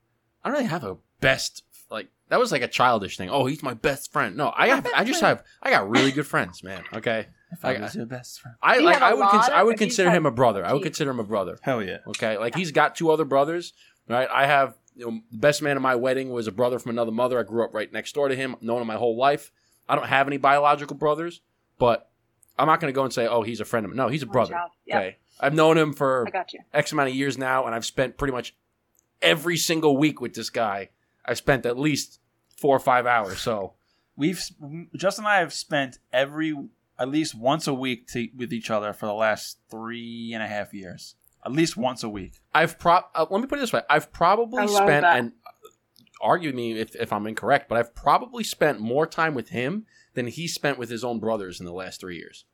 I don't really have a best. Like that was like a childish thing. Oh, he's my best friend. No, I have. I just have. I got really good friends, man. Okay. If I I- was your best friend. I Do you like. have a I would. Cons- I would or do you consider him a brother. I would consider him a brother. Hell yeah. Okay, like he's got two other brothers. Right, I have you know, the best man at my wedding was a brother from another mother. I grew up right next door to him, known him my whole life. I don't have any biological brothers, but I'm not going to go and say, "Oh, he's a friend of mine." No, he's a One brother. Yep, Okay, I've known him for I got you. X amount of years now, and I've spent pretty much every single week with this guy. I've spent at least four or five hours. So We've Justin and I have spent every at least once a week to, with each other for the last three and a half years. At least once a week. I've pro. Uh, let me put it this way: I've probably I spent that. and argue me if, if I'm incorrect, but I've probably spent more time with him than he spent with his own brothers in the last three years.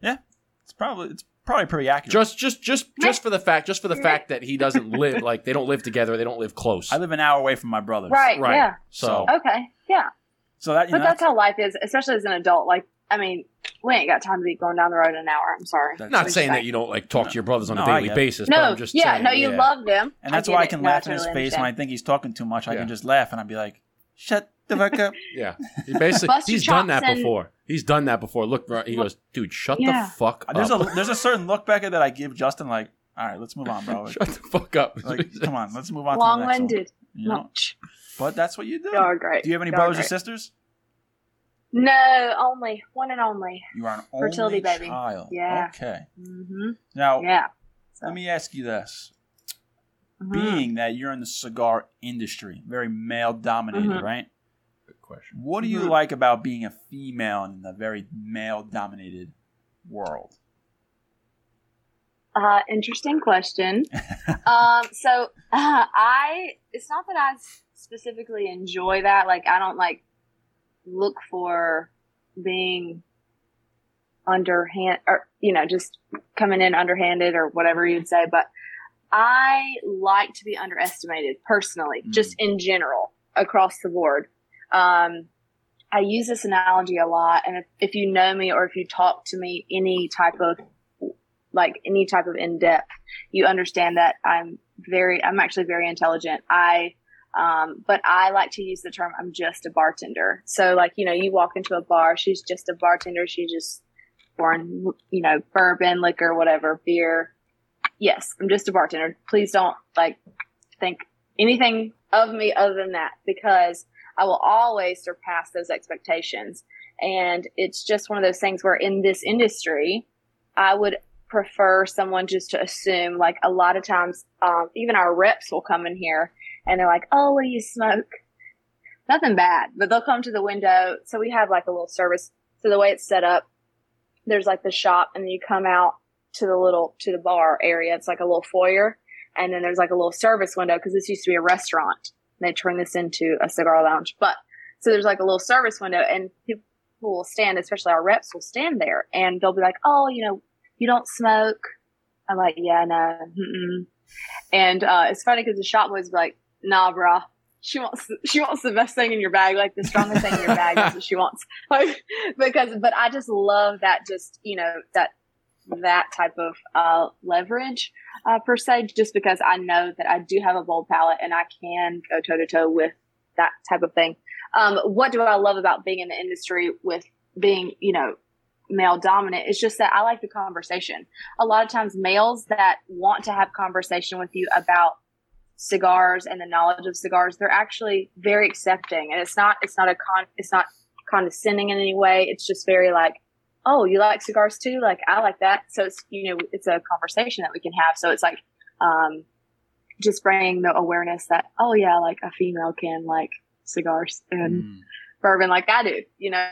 Yeah, it's probably it's probably pretty accurate. Just, just, just, just for the fact, just for the fact that he doesn't live like they don't live together, they don't live close. I live an hour away from my brothers. Right. Right. Yeah. So Okay. Yeah. So that you But know, that's how life is, especially as an adult. Like, I mean, we ain't got time to be going down the road in an hour. I'm sorry. That's- not saying that you don't like talk to your brothers on No, a I daily get it. basis. but No, I'm just yeah, saying, no, you yeah. love them. and that's I why I can laugh in his face when I think he's talking too much. I Yeah. can just laugh and I'd be like, "Shut the fuck up." Yeah, he basically Bust your he's done that and- before. He's done that before. Look, right- he goes, dude, shut Yeah. the fuck up. There's a there's a certain look back at that I give Justin. Like, all right, let's move on, bro. shut the fuck up. Like, come on, let's move on. to the next one. Long-winded. You know, Much. but that's what you do. Y'all are great. Do you have any Y'all are brothers or great. sisters? No, only one and only. You are an Fertility only baby. child. Yeah. Okay. hmm Now, Yeah. let me ask you this: Mhm. Being that you're in the cigar industry, very male dominated, Mhm. right? Good question. What do you Mhm. like about being a female in a very male dominated world? Uh, interesting question. um, so uh, I, it's not that I specifically enjoy that. Like, I don't like look for being underhand or, you know, just coming in underhanded or whatever you'd say. But I like to be underestimated personally, Mm. just in general across the board. Um, I use this analogy a lot. And if, if you know me or if you talk to me any type of like any type of in depth, you understand that I'm very, I'm actually very intelligent. I, um, but I like to use the term I'm just a bartender. So like, you know, you walk into a bar, she's just a bartender. She just pouring, you know, bourbon, liquor, whatever, beer. Yes, I'm just a bartender. Please don't like think anything of me other than that because I will always surpass those expectations. And it's just one of those things where in this industry, I would prefer someone just to assume like a lot of times um, even our reps will come in here and they're like oh what do you smoke? Nothing bad but they'll come to the window. So we have like a little service. So the way it's set up there's like the shop and then you come out to the little to the bar area. It's like a little foyer and then there's like a little service window because this used to be a restaurant they turned this into a cigar lounge but so there's like a little service window and people will stand especially our reps will stand there and they'll be like oh you know you don't smoke. I'm like, yeah, no. Mm-mm. And uh, it's funny because the shop boys like, nah, brah. She wants she wants the best thing in your bag, like the strongest thing in your bag. That's what she wants. Like because, but I just love that. Just you know that that type of uh, leverage uh, per se, just because I know that I do have a bold palate and I can go toe to toe with that type of thing. Um, what do I love about being in the industry with being, you know, male dominant. It's just that I like the conversation. A lot of times males that want to have conversation with you about cigars and the knowledge of cigars, they're actually very accepting. And it's not it's not a con it's not condescending in any way. It's just very like, Oh, you like cigars too? Like I like that. So it's you know, it's a conversation that we can have. So it's like um just bringing the awareness that, oh yeah, like a female can like cigars and Mm. bourbon like I do, you know.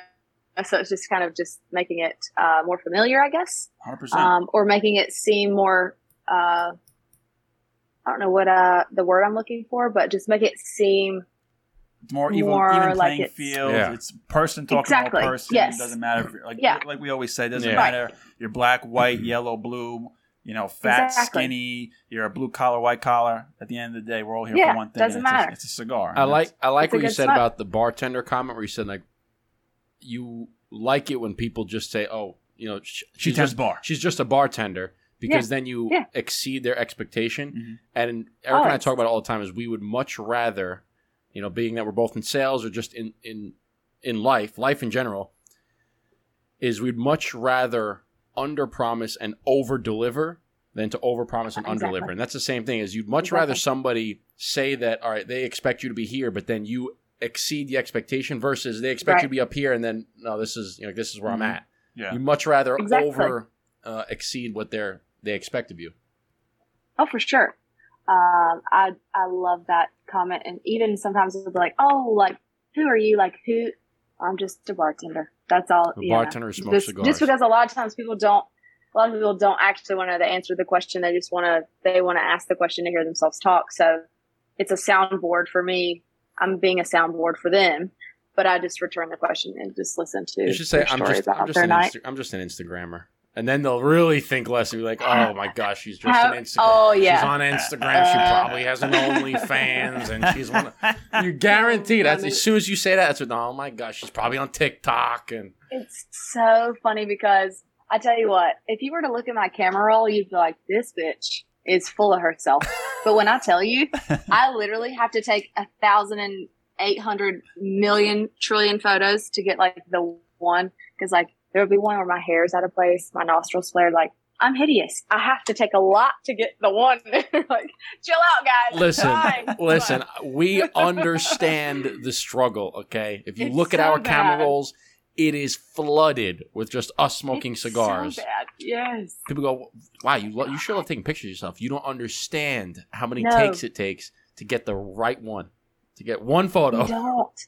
So it's just kind of just making it uh, more familiar, I guess, 100%. um, or making it seem more. Uh, I don't know what uh, the word I'm looking for, but just make it seem It's more even, more even like playing it's- field. Yeah. It's person talking Exactly. to person. Yes. It doesn't matter if you're, like Yeah. like we always say, it doesn't Yeah. matter you're black, white, yellow, blue, you know, fat, Exactly. skinny, you're a blue collar, white collar. At the end of the day, we're all here Yeah, for one thing. doesn't and it's matter. A, it's a cigar. I like I like what you said smoke. about the bartender comment where you said like you like it when people just say, "Oh, you know, She she's tends just bar. she's just a bartender," because then you Yeah. exceed their expectation. Mhm. And Eric and I talk about it all the time is we would much rather, you know, being that we're both in sales or just in in in life, life in general, is we'd much rather under promise and over deliver than to over promise and under Exactly. deliver. And that's the same thing. Is you'd much rather somebody say that all right, they expect you to be here, but then you exceed the expectation versus they expect you to be up here and then no, this is you know this is where Mhm. I'm at. Yeah. You much rather Exactly. over uh, exceed what they're they expect of you. Oh, for sure. Um, I I love that comment, and even sometimes it'll be like, "Oh, like who are you? Like who?" I'm just a bartender. That's all. A know. bartender who smokes just, cigars. just because a lot of times people don't. A lot of people don't actually want to answer the question. They just want to. They want to ask the question to hear themselves talk. So it's a soundboard for me. I'm being a soundboard for them, but I just return the question and just listen to. You should say I'm just I'm just. Insta- I'm just an Instagrammer, and then they'll really think less and be like, oh my gosh, she's just How- an Instagram. oh yeah. She's on Instagram. she Uh, probably has an OnlyFans, and she's one. Of, you guarantee that's as soon as you say that, that's what. Oh my gosh, she's probably on TikTok, and it's so funny because I tell you what, if you were to look at my camera roll, you'd be like, this bitch is full of herself. but when I tell you, I literally have to take a thousand and eight hundred million trillion photos to get like the one because like there would be one where my hair's out of place, my nostrils flared, like I'm hideous. I have to take a lot to get the one. like, chill out, guys. listen, Fine. listen, we understand the struggle. Okay, if you It's look at so our camera rolls, it is flooded with just us smoking It's cigars. So bad. Yes. People go, "Wow, you lo- you sure love taking pictures of yourself. You don't understand how many No. takes it takes to get the right one, to get one photo." You don't.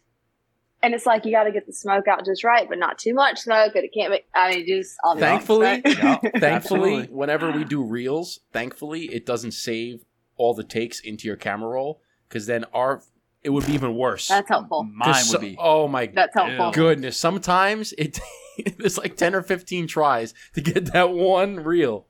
And it's like you got to get the smoke out just right, but not too much smoke. But it can't be. I mean, just all the Thankfully- smoke. Yeah. Thankfully, whenever we do reels, thankfully it doesn't save all the takes into your camera roll because then our it would be even worse. That's helpful. Mine so- would be. oh my goodness. That's helpful. Goodness! Sometimes it it's like ten or fifteen tries to get that one reel.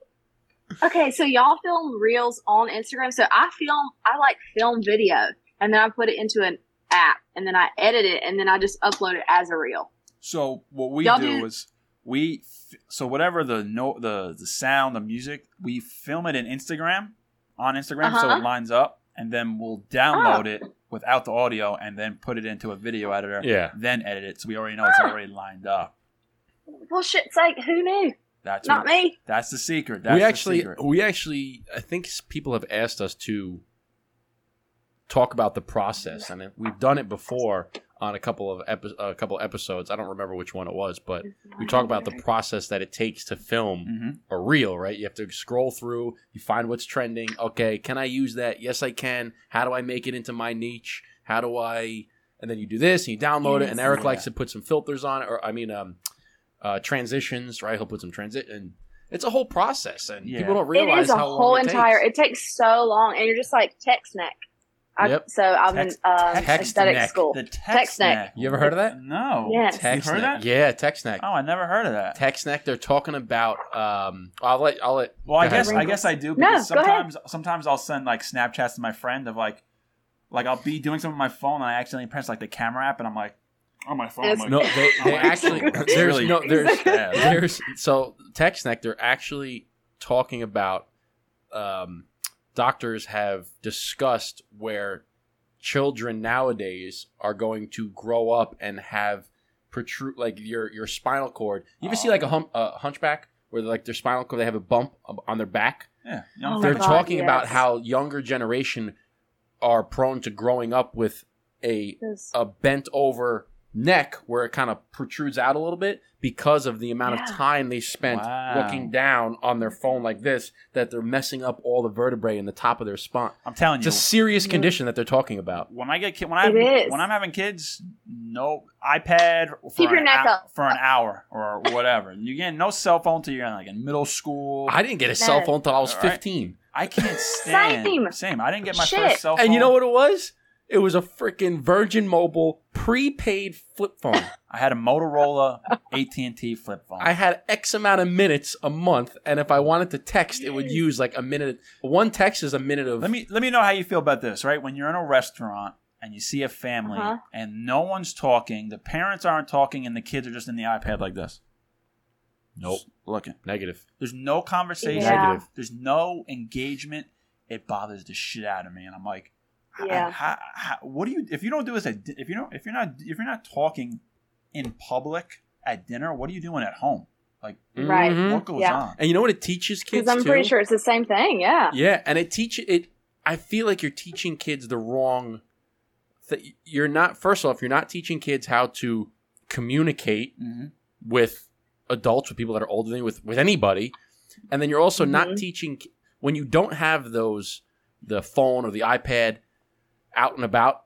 Okay, so y'all film reels on Instagram. So I film, I like film video, and then I put it into an app, and then I edit it, and then I just upload it as a reel. So what we Y'all do do- is we so whatever the no the the sound the music we film it in Instagram on Instagram so Uh-huh. it lines up and then we'll download it without the audio and then put it into a video editor Yeah. then edit it so we already know it's Ah. already lined up. Well, shit's like, who knew? That's Not what, me. That's the secret. That's we the actually secret. we actually I think people have asked us to talk about the process and we've done it before on a couple of epi- a couple episodes. I don't remember which one it was, but we talk about the process that it takes to film Mhm. a reel, right? You have to scroll through, you find what's trending. Okay, can I use that? Yes, I can. How do I make it into my niche? How do I? And then you do this, and you download it. And Eric Yeah. likes to put some filters on it, or I mean, um, uh, transitions, right? He'll put some transit, and it's a whole process, and Yeah. people don't It realize it is a whole long it entire. It takes so long, and you're just like text neck. I, Yep. So I'm Text- in um, text aesthetic neck. school. The text, Text neck. neck. You ever heard of that? No. Yes. Text You heard neck. that? Yeah, text neck. Oh, I never heard of that. Text neck. They're talking about. Um, I'll let. I'll let. Well, I Go ahead. guess I guess I do No, because go ahead. sometimes sometimes I'll send like Snapchats to my friend of like like I'll be doing something on my phone and I accidentally press like the camera app and I'm like on my phone. Like, No, they, they actually God. there's no there's bad. there's so text neck they're actually talking about um, doctors have discussed where children nowadays are going to grow up and have protrude like your your spinal cord. You ever see like a oh. hump a hunchback where like their spinal cord they have a bump on their back? yeah, Oh they're God, talking about how younger generation are prone to growing up with a This- a bent over neck where it kind of protrudes out a little bit because of the amount of time they spent Wow. looking down on their phone like this that they're messing up all the vertebrae in the top of their spine. I'm telling It's you. a serious Yeah. condition that they're talking about. when I get ki- when I It is. when I'm having kids, no iPad for Keep your an neck hou- up. for an hour or whatever. You get no cell phone till you're in, like in middle school. I didn't get a cell phone until I was All right. 15. I can't stand Same. same. I didn't get my Shit. first cell phone. And you know what it was? It was a freaking Virgin Mobile prepaid flip phone. I had a Motorola AT&T flip phone. I had X amount of minutes a month, and if I wanted to text, it would use like a minute. One text is a minute of. Let me let me know how you feel about this, right? When you're in a restaurant and you see a family Uh-huh. and no one's talking, the parents aren't talking, and the kids are just in the iPad like this. Nope. Just looking. Negative. There's no conversation. Yeah. Negative. There's no engagement. It bothers the shit out of me, and I'm like, h- Yeah. how- how- what do you if you don't do this at if you don't if you're not if you're not talking in public at dinner, what are you doing at home? Like, Right. Mhm. what goes Yeah. on? And you know what it teaches kids Because I'm too? pretty sure it's the same thing. Yeah. Yeah, and it teach it. I feel like you're teaching kids the wrong. Th- you're not. First off, you're not teaching kids how to communicate hmm with adults, with people that are older than you, with with anybody, and then you're also not Mhm. teaching when you don't have those the phone or the iPad out and about,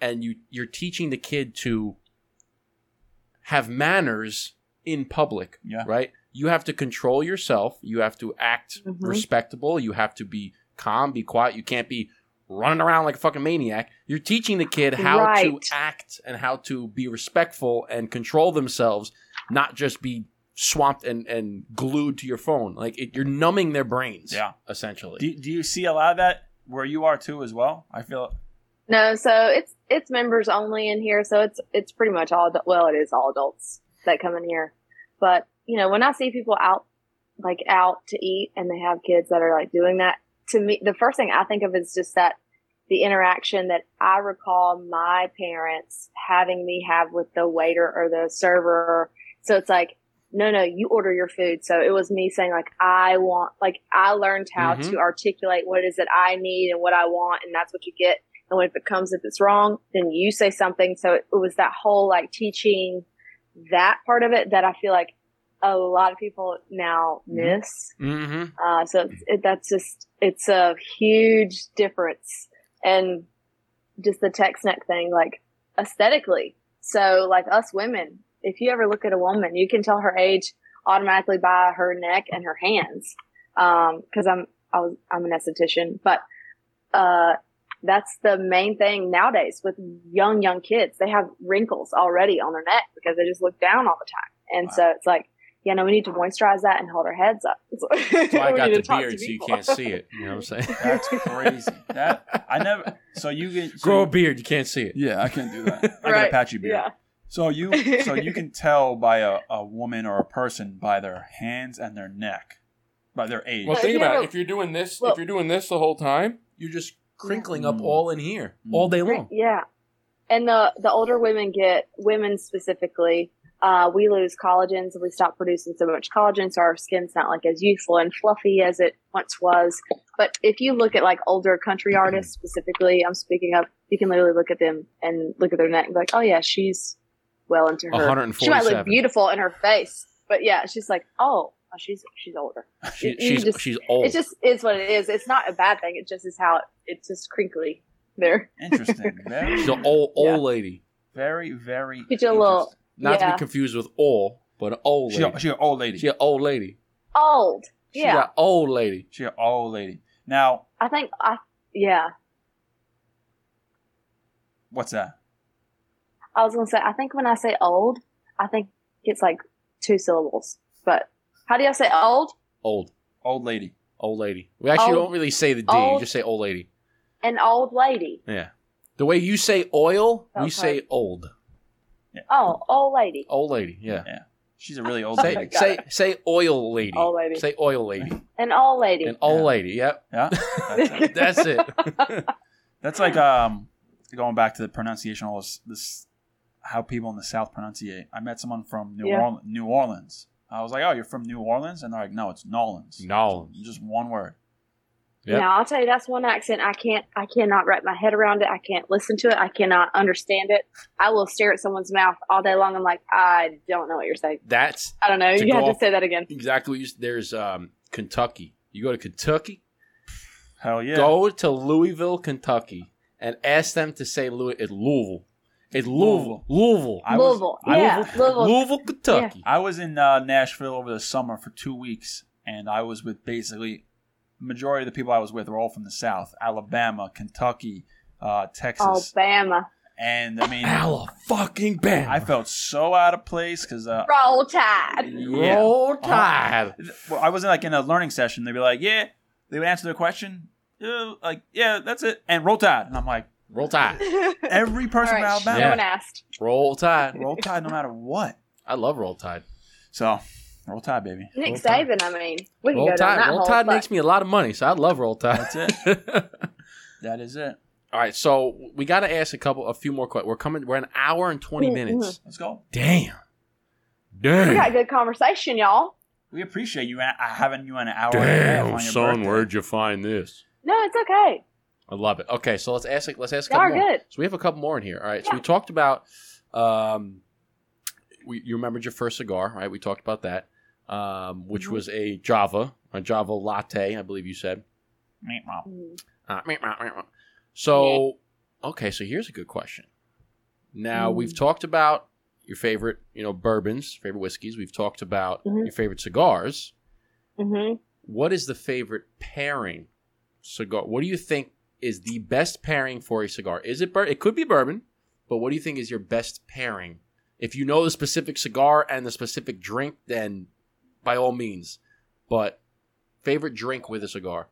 and you you're teaching the kid to have manners in public, Yeah. right? You have to control yourself. You have to act Mhm. respectable. You have to be calm, be quiet. You can't be running around like a fucking maniac. You're teaching the kid how to act and how to be respectful and control themselves, not just be swamped and, and glued to your phone. Like it, you're numbing their brains, Yeah. essentially. Do, do you see a lot of that where you are too as well? I feel No, so it's it's members only in here, so it's it's pretty much all well, it is all adults that come in here. But you know, when I see people out like out to eat and they have kids that are like doing that, to me, the first thing I think of is just that the interaction that I recall my parents having me have with the waiter or the server. So it's like, no, no, you order your food. So it was me saying like, I want, like, I learned how Mhm. to articulate what it is that I need and what I want, and that's what you get. And when it comes, if it's wrong, then you say something. So it, it was that whole like teaching that part of it that I feel like a lot of people now Mhm. miss. Mm-hmm. Uh, so it's, it, that's just, it's a huge difference. And just the text neck thing, like aesthetically. So like us women, if you ever look at a woman, you can tell her age automatically by her neck and her hands. Um, cause I'm, I was, I'm an esthetician, but, uh, that's the main thing nowadays with young, young kids. They have wrinkles already on their neck because they just look down all the time. And Wow. so it's like, yeah, no, we need to moisturize that and hold our heads up. So I got the beard so you can't see it. You know what I'm saying? that's crazy. that I never. So you get so Grow a beard, you can't see it. Yeah, I can't do that. I got a Right. patchy beard. Yeah. So you so you can tell by a, a woman or a person by their hands and their neck, by their age. Well, think about it. If you're doing this, Well- if you're doing this the whole time, You're just crinkling up Mm. all in here Mm. all day long. Yeah. And the, the older women get, women specifically, uh, we lose collagens and we stop producing so much collagen, so our skin's not like as youthful and fluffy as it once was. But if you look at like older country artists specifically, I'm speaking of, you can literally look at them and look at their neck and be like, oh yeah, she's well into her. She might look beautiful in her face, but yeah, she's like, oh, oh, she's she's older. She, You- you she's just- she's old. It just is what it is. It's not a bad thing. It just is how it, it's just crinkly there. Interesting. Very, she's an old old Yeah. lady. very, very. Get you a little Not to be confused with old, but an old She, lady. she an old lady. She an old lady. old. She Yeah, an old lady. She an old lady. Now, I think I yeah. what's that? I was gonna say I think when I say old, I think it's like two syllables. But how do y'all say old? Old. Old lady. Old lady. We actually Old- don't really say the D. You just say old lady. An old lady. Yeah. The way you say oil, we say old. Oh, old lady. Old lady. Yeah. Yeah. She's a really old Say lady. Say say oil lady. Old lady. Say oil lady. An old lady. An old Yeah. lady. Yep. Yeah. That's it. That's it. That's like um going back to the pronunciation all this, this how people in the South pronunciate. I met someone from New Yeah. Orleans New Orleans. I was like, Oh, you're from New Orleans? And they're like, No, it's Nolans. Nolans. Just one word. Yep. Now I'll tell you that's one accent I can't I cannot wrap my head around it. I can't listen to it. I cannot understand it. I will stare at someone's mouth all day long. I'm like, I don't know what you're saying. That's I don't know. You have off- to say that again. exactly what you. There's um Kentucky. You go to Kentucky. Hell yeah. Go to Louisville, Kentucky, and ask them to say Louis. It's Louisville. It's Louisville. Louisville. I was- Louisville. I yeah. was- Louisville. Louisville, Kentucky. I was in uh, Nashville over the summer for two weeks, and I was with basically majority of the people I was with were all from the South: Alabama, Kentucky, uh, Texas, Alabama. and I mean, Alabama. fucking bam. I felt so out of place because uh, Roll Tide. yeah, Roll Tide. well, I wasn't like in a learning session. They'd be like, "Yeah," they would answer the question, "Yeah, like, yeah, that's it," and roll tide, and I'm like, Roll Tide. every person All right, from Alabama, No one asked. Roll Tide. roll tide, no matter what. I love Roll Tide. So, roll tide, baby. Nick Saban, I mean, we can Roll go down Tide. that Roll hole. Tide but makes me a lot of money, so I love Roll Tide. That's it. That is it. All right, so we got to ask a couple, a few more questions. We're coming. We're an hour and 20 Mm, minutes. Let's go. Damn. we got Damn. good conversation, y'all. We appreciate you having you on an hour and a half on your birthday. you find this? No, it's okay. I love it. Okay, so let's ask. Let's ask a couple more. good. So we have a couple more in here. All right. So we talked about. Um, we you remembered your first cigar, right? We talked about that, um, which Mhm. was a Java, a Java latte, I believe you said. Meatball. Uh, so, okay, so here's a good question. Now Mm. we've talked about your favorite, you know, bourbons, favorite whiskeys. We've talked about Mhm. your favorite cigars. hmm What is the favorite pairing cigar? What do you think is the best pairing for a cigar? Is it bur- it could be bourbon, but what do you think is your best pairing? If you know the specific cigar and the specific drink, then by all means. But favorite drink with a cigar?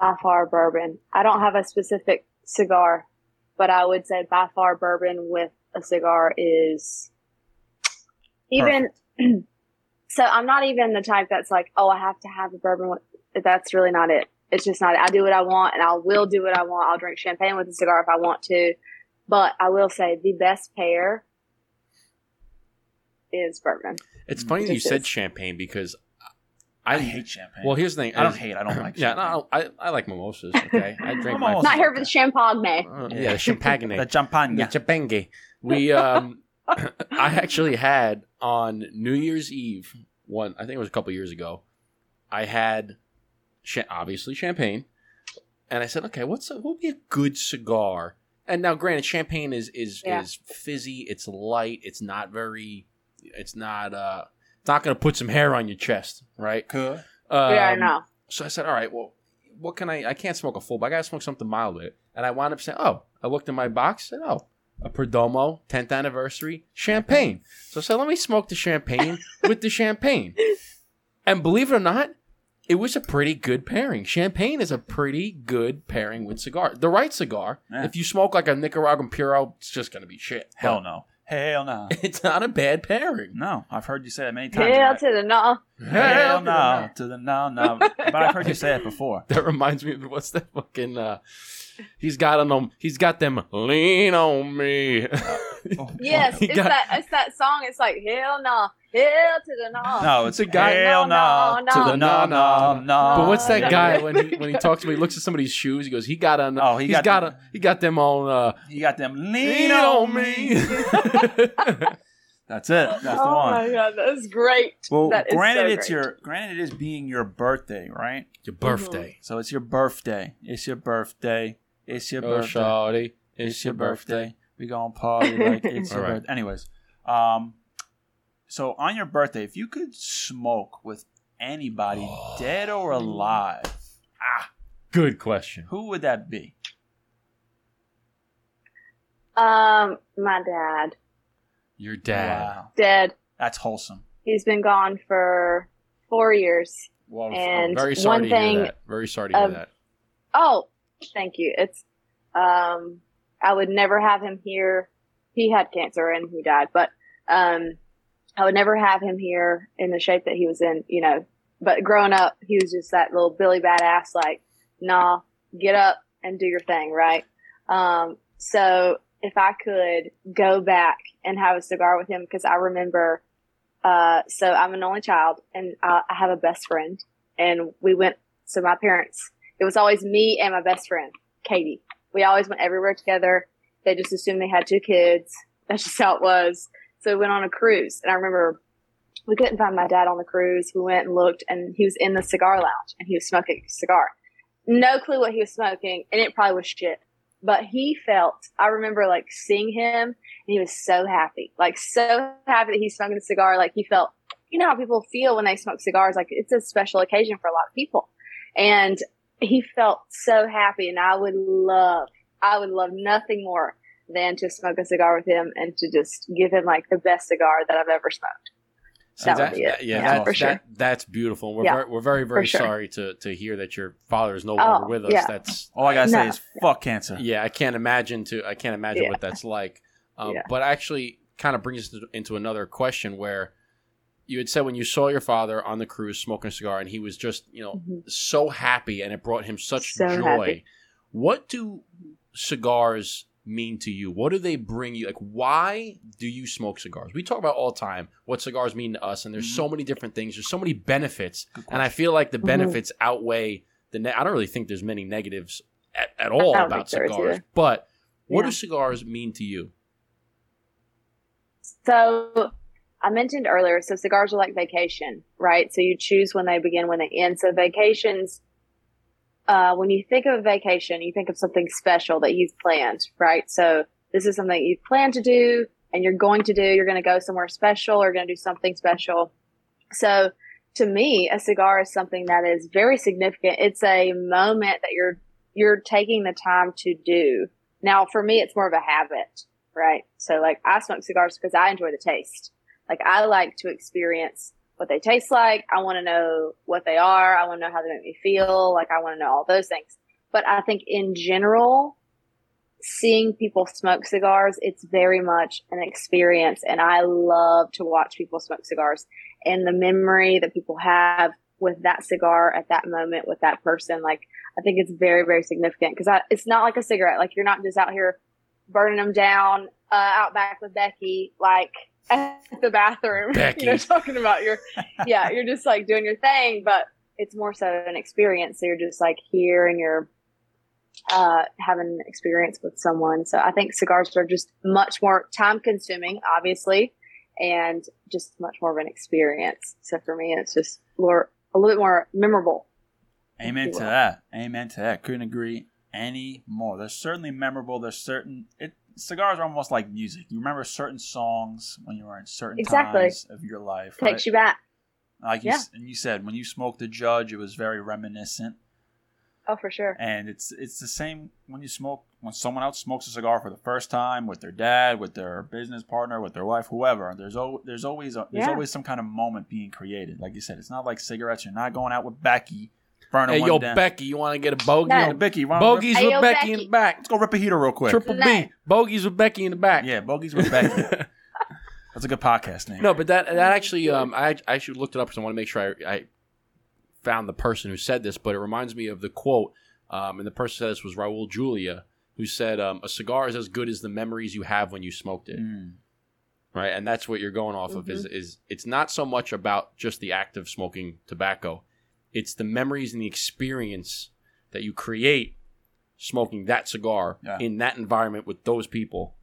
By far bourbon. I don't have a specific cigar, but I would say by far bourbon with a cigar is even. so I'm not even the type that's like, oh, I have to have a bourbon. With, that's really not it. It's just not. I do what I want, and I will do what I want. I'll drink champagne with a cigar if I want to, but I will say the best pair is bourbon. It's funny that you just said champagne because I, I, hate champagne. Well, here's the thing. I don't hate. I don't like. Yeah, champagne. no, I, I like mimosas. Okay, I drink I'm my. Not here for the champagne. Uh, yeah, the champagne. the champagne. The champagne. We um, I actually had on New Year's Eve one. I think it was a couple years ago. I had, cha- obviously champagne, and I said, okay, what's a, what would be a good cigar? And now, granted, champagne is is Yeah. is fizzy. It's light. It's not very. It's not. uh It's not going to put some hair on your chest, right? Could. Um, yeah, I know. so I said, all right, well, what can I? I can't smoke a full, but I gotta smoke something mild with it. And I wound up saying, oh, I looked in my box, said, oh, a Perdomo 10th anniversary champagne. So I said, let me smoke the champagne with the champagne. And believe it or not, it was a pretty good pairing. Champagne is a pretty good pairing with cigar. The right cigar. Yeah. If you smoke like a Nicaraguan Puro, it's just gonna be shit. Hell But no. Hell no. It's not a bad pairing. No, I've heard you say that many times. Hell right? to the no. Hell no. To the no, no. But I've heard you say it before. That reminds me of what's that fucking uh he's got on them he's got them lean on me. Yes, it's got- that it's that song. It's like hell no, hell to the no. No, it's a guy- Hell no. No, no, To the no, no, no. But what's that Oh, guy when he when he talks to me, he looks at somebody's shoes, he goes, he got on Oh, he he's got got, them- a, he got them on uh You got them lean lean on on me. Me. That's it. That's the oh one. my god, that's great. Well, That is granted, so it's great. your granted it is being your birthday, right? Your birthday. So it's your birthday. It's your birthday. It's your Oh birthday. shawty. It's your birthday. We gonna party like it's your All right. birthday. Anyways, um, so on your birthday, if you could smoke with anybody, dead or alive, ah, Good question. who would that be? Um, my dad Your dad. Wow, dead. that's wholesome. He's been gone for four years. Well, I'm And very sorry one to hear thing, that. Very sorry to hear um, that. Oh, thank you. It's um, I would never have him here. He had cancer and he died, but um, I would never have him here in the shape that he was in. You know, but growing up, he was just that little Billy badass. Like, nah, get up and do your thing, right? Um, so if I could go back and have a cigar with him, because I remember, uh, so I'm an only child and I, I have a best friend, and we went. So my parents, it was always me and my best friend, Katie. We always went everywhere together. They just assumed they had two kids. That's just how it was. So we went on a cruise, and I remember we couldn't find my dad on the cruise. We went and looked, and he was in the cigar lounge, and he was smoking a cigar. No clue what he was smoking, and it probably was shit. But he felt. I remember like seeing him, and he was so happy, like so happy that he's smoking a cigar. Like he felt. You know how people feel when they smoke cigars. Like it's a special occasion for a lot of people, and he felt so happy. And I would love, I would love nothing more than to smoke a cigar with him and to just give him like the best cigar that I've ever smoked. See, that would be it. yeah, Yeah, that- for sure. that- that's beautiful. We're Yeah, very, we're very very sure. sorry to to hear that your father is no longer Oh, with us. yeah. That's All I gotta say is fuck cancer. yeah, I can't imagine to I can't imagine Yeah. what that's like. Um, Yeah. But actually, kind of brings us into another question where you had said when you saw your father on the cruise smoking a cigar and he was just you know Mhm. so happy and it brought him such So joy. happy. What do cigars mean to you? What do they bring you? Like, why do you smoke cigars? We talk about all the time what cigars mean to us, and there's so many different things. There's so many benefits, and I feel like the Mhm. benefits outweigh the. Ne- I don't really think there's many negatives at, at all about think there is cigars. either. But what Yeah. do cigars mean to you? So I mentioned earlier, so cigars are like vacation, right? So you choose when they begin, when they end. So vacations, uh, when you think of a vacation, you think of something special that you've planned, right? So this is something you've planned to do and you're going to do. You're going to go somewhere special or going to do something special. So to me, a cigar is something that is very significant. It's a moment that you're you're taking the time to do. Now, for me, it's more of a habit, right? So, like, I smoke cigars because I enjoy the taste. Like, I like to experience what they taste like. I want to know what they are. I want to know how they make me feel. Like, I want to know all those things. But I think in general, seeing people smoke cigars, it's very much an experience. And I love to watch people smoke cigars and the memory that people have with that cigar at that moment with that person. Like, I think it's very, very significant because it's not like a cigarette. Like, you're not just out here burning them down uh, out back with Becky, like at the bathroom, Becky. you know, talking about your, yeah, you're just like doing your thing, but it's more so an experience. So you're just like here and you're uh, having an experience with someone. So I think cigars are just much more time consuming, obviously, and just much more of an experience. So for me, it's just more, a little bit more memorable. Amen to that. Amen to that. Couldn't agree any more. They're certainly memorable. There's certain it cigars are almost like music. You remember certain songs when you were in certain Exactly. times of your life. Takes right? you back. Like you, yeah. and you said when you smoked the Judge, it was very reminiscent. Oh, for sure. And it's it's the same when you smoke when someone else smokes a cigar for the first time with their dad, with their business partner, with their wife, whoever. There's al- there's always a, there's Yeah. always some kind of moment being created. Like you said, it's not like cigarettes. You're not going out with Becky, burning Hey, one yo, down. Becky, you want to get a bogey? No. Hey, on- Becky, why Bogeys with yo, Becky, in the back. Let's go rip a heater real quick. Triple No. B. Bogeys with Becky in the back. Yeah, Bogies with Becky. That's a good podcast name. No, but that that actually, um, I I actually looked it up because I want to make sure I, I found the person who said this, but it reminds me of the quote, um, and the person said this was Raul Julia, who said, um, "A cigar is as good as the memories you have when you smoked it." Mm. Right, and that's what you're going off of. Is is it's not so much about just the act of smoking tobacco, it's the memories and the experience that you create smoking that cigar Yeah. in that environment with those people.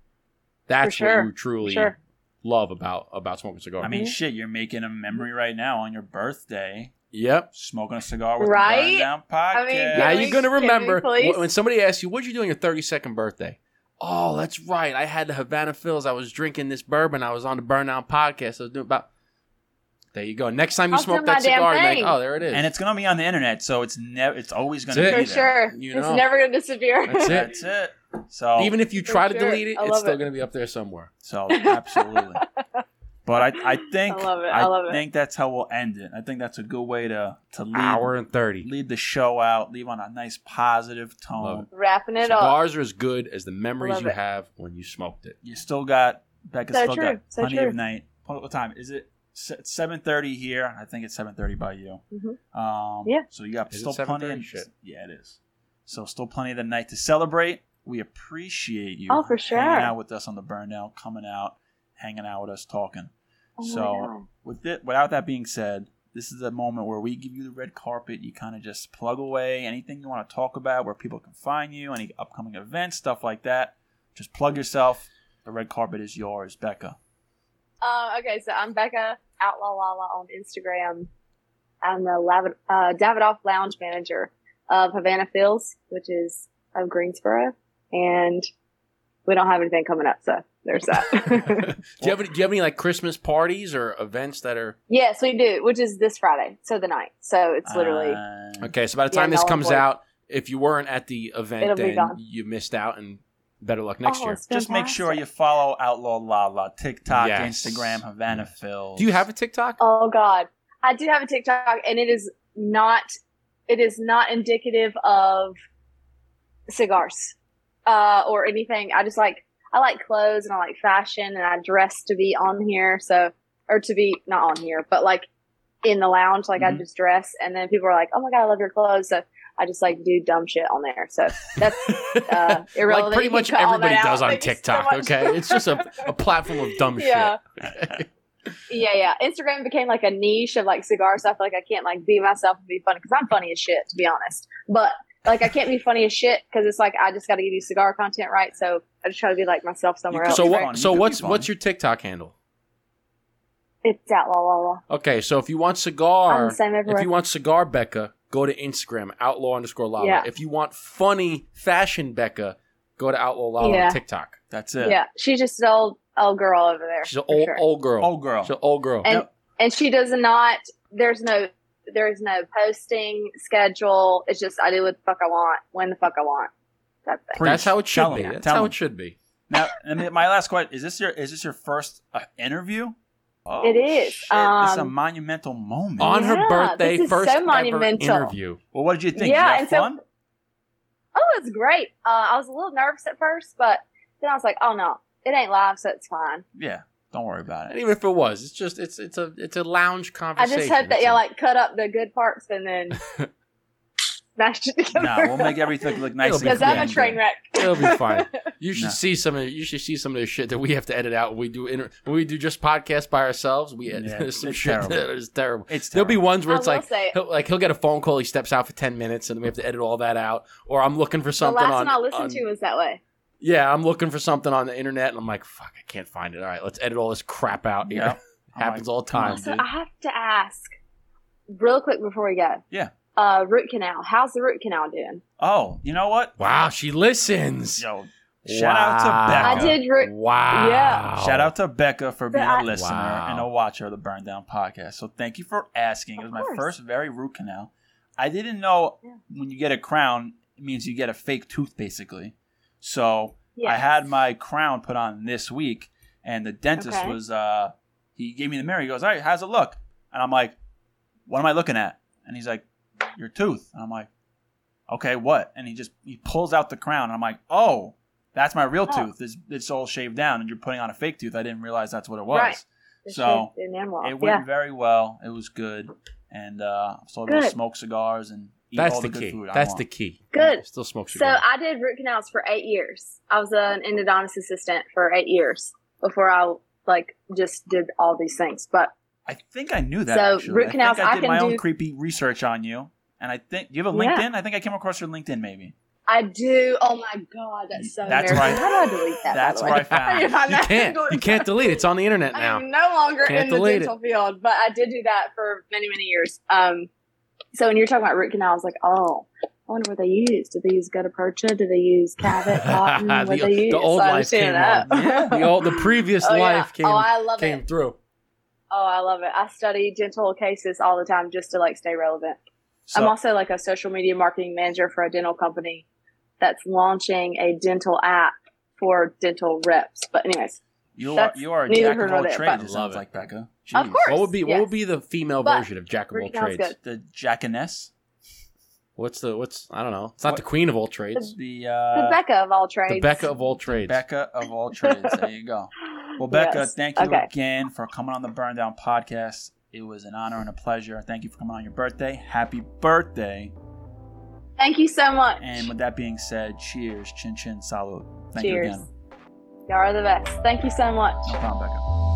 That's sure, what you truly sure. love about about smoking cigar. I mean, Mhm. shit, you're making a memory right now on your birthday, yep. smoking a cigar with Right? the Burn Down podcast. I mean, Now Can you're gonna can we remember when somebody asks you, "What'd you do on your 32nd birthday?" Oh, that's right. I had the Havana Phils. I was drinking this bourbon. I was on the Burn Down podcast. I was doing about. There you go. Next time you I'll smoke that cigar, you're like, oh, there it is. and it's gonna be on the internet, so it's never, it's always gonna That's be it. For there. sure. You it's never going to disappear. That's it. That's it. So even if you For try to sure. delete it, it's still it. going to be up there somewhere. So absolutely. But I, I think I love it. I love it. think that's how we'll end it. I think that's a good way to to lead Hour and thirty. lead the show out, leave on a nice positive Love tone. Wrapping it up. Cigars are as good as the memories you it. have when you smoked it. You still got Becca so still true, got so plenty true. of night. What what time is it? Seven thirty here. I think it's seven thirty by you. Mhm. Um, Yeah. So you got Is still plenty. Of, Shit. Yeah, it is. So still plenty of the night to celebrate. We appreciate you. Oh, for sure. Hanging out with us on the Burn Down, coming out, hanging out with us, talking. Oh so with it, without that being said, this is a moment where we give you the red carpet. You kind of just plug away anything you want to talk about, where people can find you, any upcoming events, stuff like that. Just plug yourself. The red carpet is yours, Becca. Uh, okay, so I'm Becca Outlaw Lala on Instagram. I'm the Lav- uh, Davidoff Lounge manager of Havana Phils, which is of Greensboro, and we don't have anything coming up, so there's that. do you have any, do you have any like Christmas parties or events that are yes, we do, which is this Friday, so the night. So it's literally Uh, okay? So by the Yeah, time this comes void. out, if you weren't at the event, It'll be then gone. you missed out, and better luck next Oh, year. just make sure you follow Outlaw Lala, TikTok, Yes. Instagram, Havana Phil. Do you have a TikTok? Oh God, I do have a TikTok, and it is not. It is not indicative of cigars uh, or anything. I just like I like clothes and I like fashion, and I dress to be on here. So or to be not on here, but like in the lounge, like I Mm-hmm. Mhm. just dress, and then people are like, "Oh my God, I love your clothes." So I just like do dumb shit on there. So that's uh, irrelevant. like pretty much can call everybody out. does on Thank you so TikTok. okay, it's just a, a platform of dumb Yeah. shit. Yeah, yeah. Instagram became like a niche of like cigars. So I feel like I can't like be myself and be funny because I'm funny as shit, to be honest. But like I can't be funny as shit because it's like I just got to give you cigar content, right? So I just try to be like myself somewhere You else. so could be right? what? So what's what's your TikTok handle? It's Outlaw Lala. Okay, so if you want I'm cigar, the same if you want cigar Becca, go to Instagram outlaw underscore lala. Yeah. If you want funny fashion Becca, go to outlaw lala Yeah. on TikTok. That's it. yeah. she's just an old old girl over there. She's an old sure. old girl. Old girl. She's an old girl. And Yep. and she does not. There's no. There's no posting schedule. It's just I do what the fuck I want when the fuck I want. That's it. That's how it should Tell be. 'em. That's Tell how 'em. it should be. Now, my last question is: This your is this your first uh, interview? Oh, It is. Shit, this is a Um, monumental moment. On her Yeah, birthday, this is first so ever interview. well, what did you think? Yeah, Did you and have so- Oh, it's great. Uh, I was a little nervous at first, but then I was like, oh no, it ain't live, so it's fine. yeah, don't worry about And it. even if it was, it's just it's it's a it's a lounge conversation. I just hope that you a- like cut up the good parts and then smash it together. No, we'll make everything look nice. And because I'm a train wreck. It'll be fine. You should No. see some of you should see some of the shit that we have to edit out when we do inter- when we do just podcasts by ourselves. We edit Yeah, there's some it's shit terrible. that is terrible. It's There'll be ones where I it's like say, he'll, like he'll get a phone call, he steps out for ten minutes, and we have to edit all that out. Or I'm looking for the something last on. one I listened on- to was that way. Yeah, I'm looking for something on the internet, and I'm like, fuck, I can't find it. All right, let's edit all this crap out. here. Yep. Happens I'm all the time. So dude. I have to ask, real quick before we go. Yeah. Uh, root canal. How's the root canal doing? Oh, you know what? Wow, she listens. Yo, shout out to Becca. I did root. Wow. Yeah. Shout out to Becca for being I- a listener Wow. and a watcher of the Burn Down podcast. So thank you for asking. It was Of my first very root canal. I didn't know Yeah. when you get a crown, it means you get a fake tooth, basically. So Yes. I had my crown put on this week, and the dentist Okay. was uh he gave me the mirror. He goes, "All right, how's it look?" And I'm like, "What am I looking at?" And he's like, "Your tooth." And I'm like, "Okay, what?" And he just he pulls out the crown, and I'm like, "Oh, that's my real Oh. tooth. It's, it's all shaved down, and you're putting on a fake tooth. I didn't realize that's what it was." Right. So, shit. It went Yeah. very well. It was good, and uh, I still able to smoke cigars and eat That's all the the, key. good food. I That's want. the key. Good. Still smoke cigars. So. I did root canals for eight years. I was an endodontist assistant for eight years before I like just did all these things. But I think I knew that. So, actually. root I canals, think I I did can my own creepy research on you, and I think you have a Yeah. LinkedIn. I think I came across your LinkedIn, maybe. I do. Oh my god, that's so That's embarrassing. right. How do I delete that? That's the way? where I found need to you that. can't. You can't delete it. It's on the internet now. I'm no longer Can't in the delete it. dental field, but I did do that for many, many years. Um, so when you're talking about root canal, I was like, oh, I wonder what they use. Do they use gutta percha? Do they use Cavit, cotton? What The- they use? the old So I life understand came that. The old, the previous oh, yeah. life came oh, I love came it. through. Oh, I love it. I study dental cases all the time just to like stay relevant. So, I'm also like a social media marketing manager for a dental company that's launching a dental app for dental reps. But anyways, you are you are a jack of all trades. but- It sounds it. like Becca. Of course. What would be what would be the female But version of Jack of all trades? good. The jackaness. What's the what's I don't know. It's not What? the queen of all trades. The the uh, Becca of all trades. The Becca of all trades. Becca of all trades. There you go. Well, Becca, Yes. thank you Okay. again for coming on the Burn Down podcast. It was an honor and a pleasure. Thank you for coming on your birthday. Happy birthday. Thank you so much. And with that being said, cheers, chin chin, salute. Thank Cheers. you again. Y'all are the best. Thank you so much. No problem, Becca.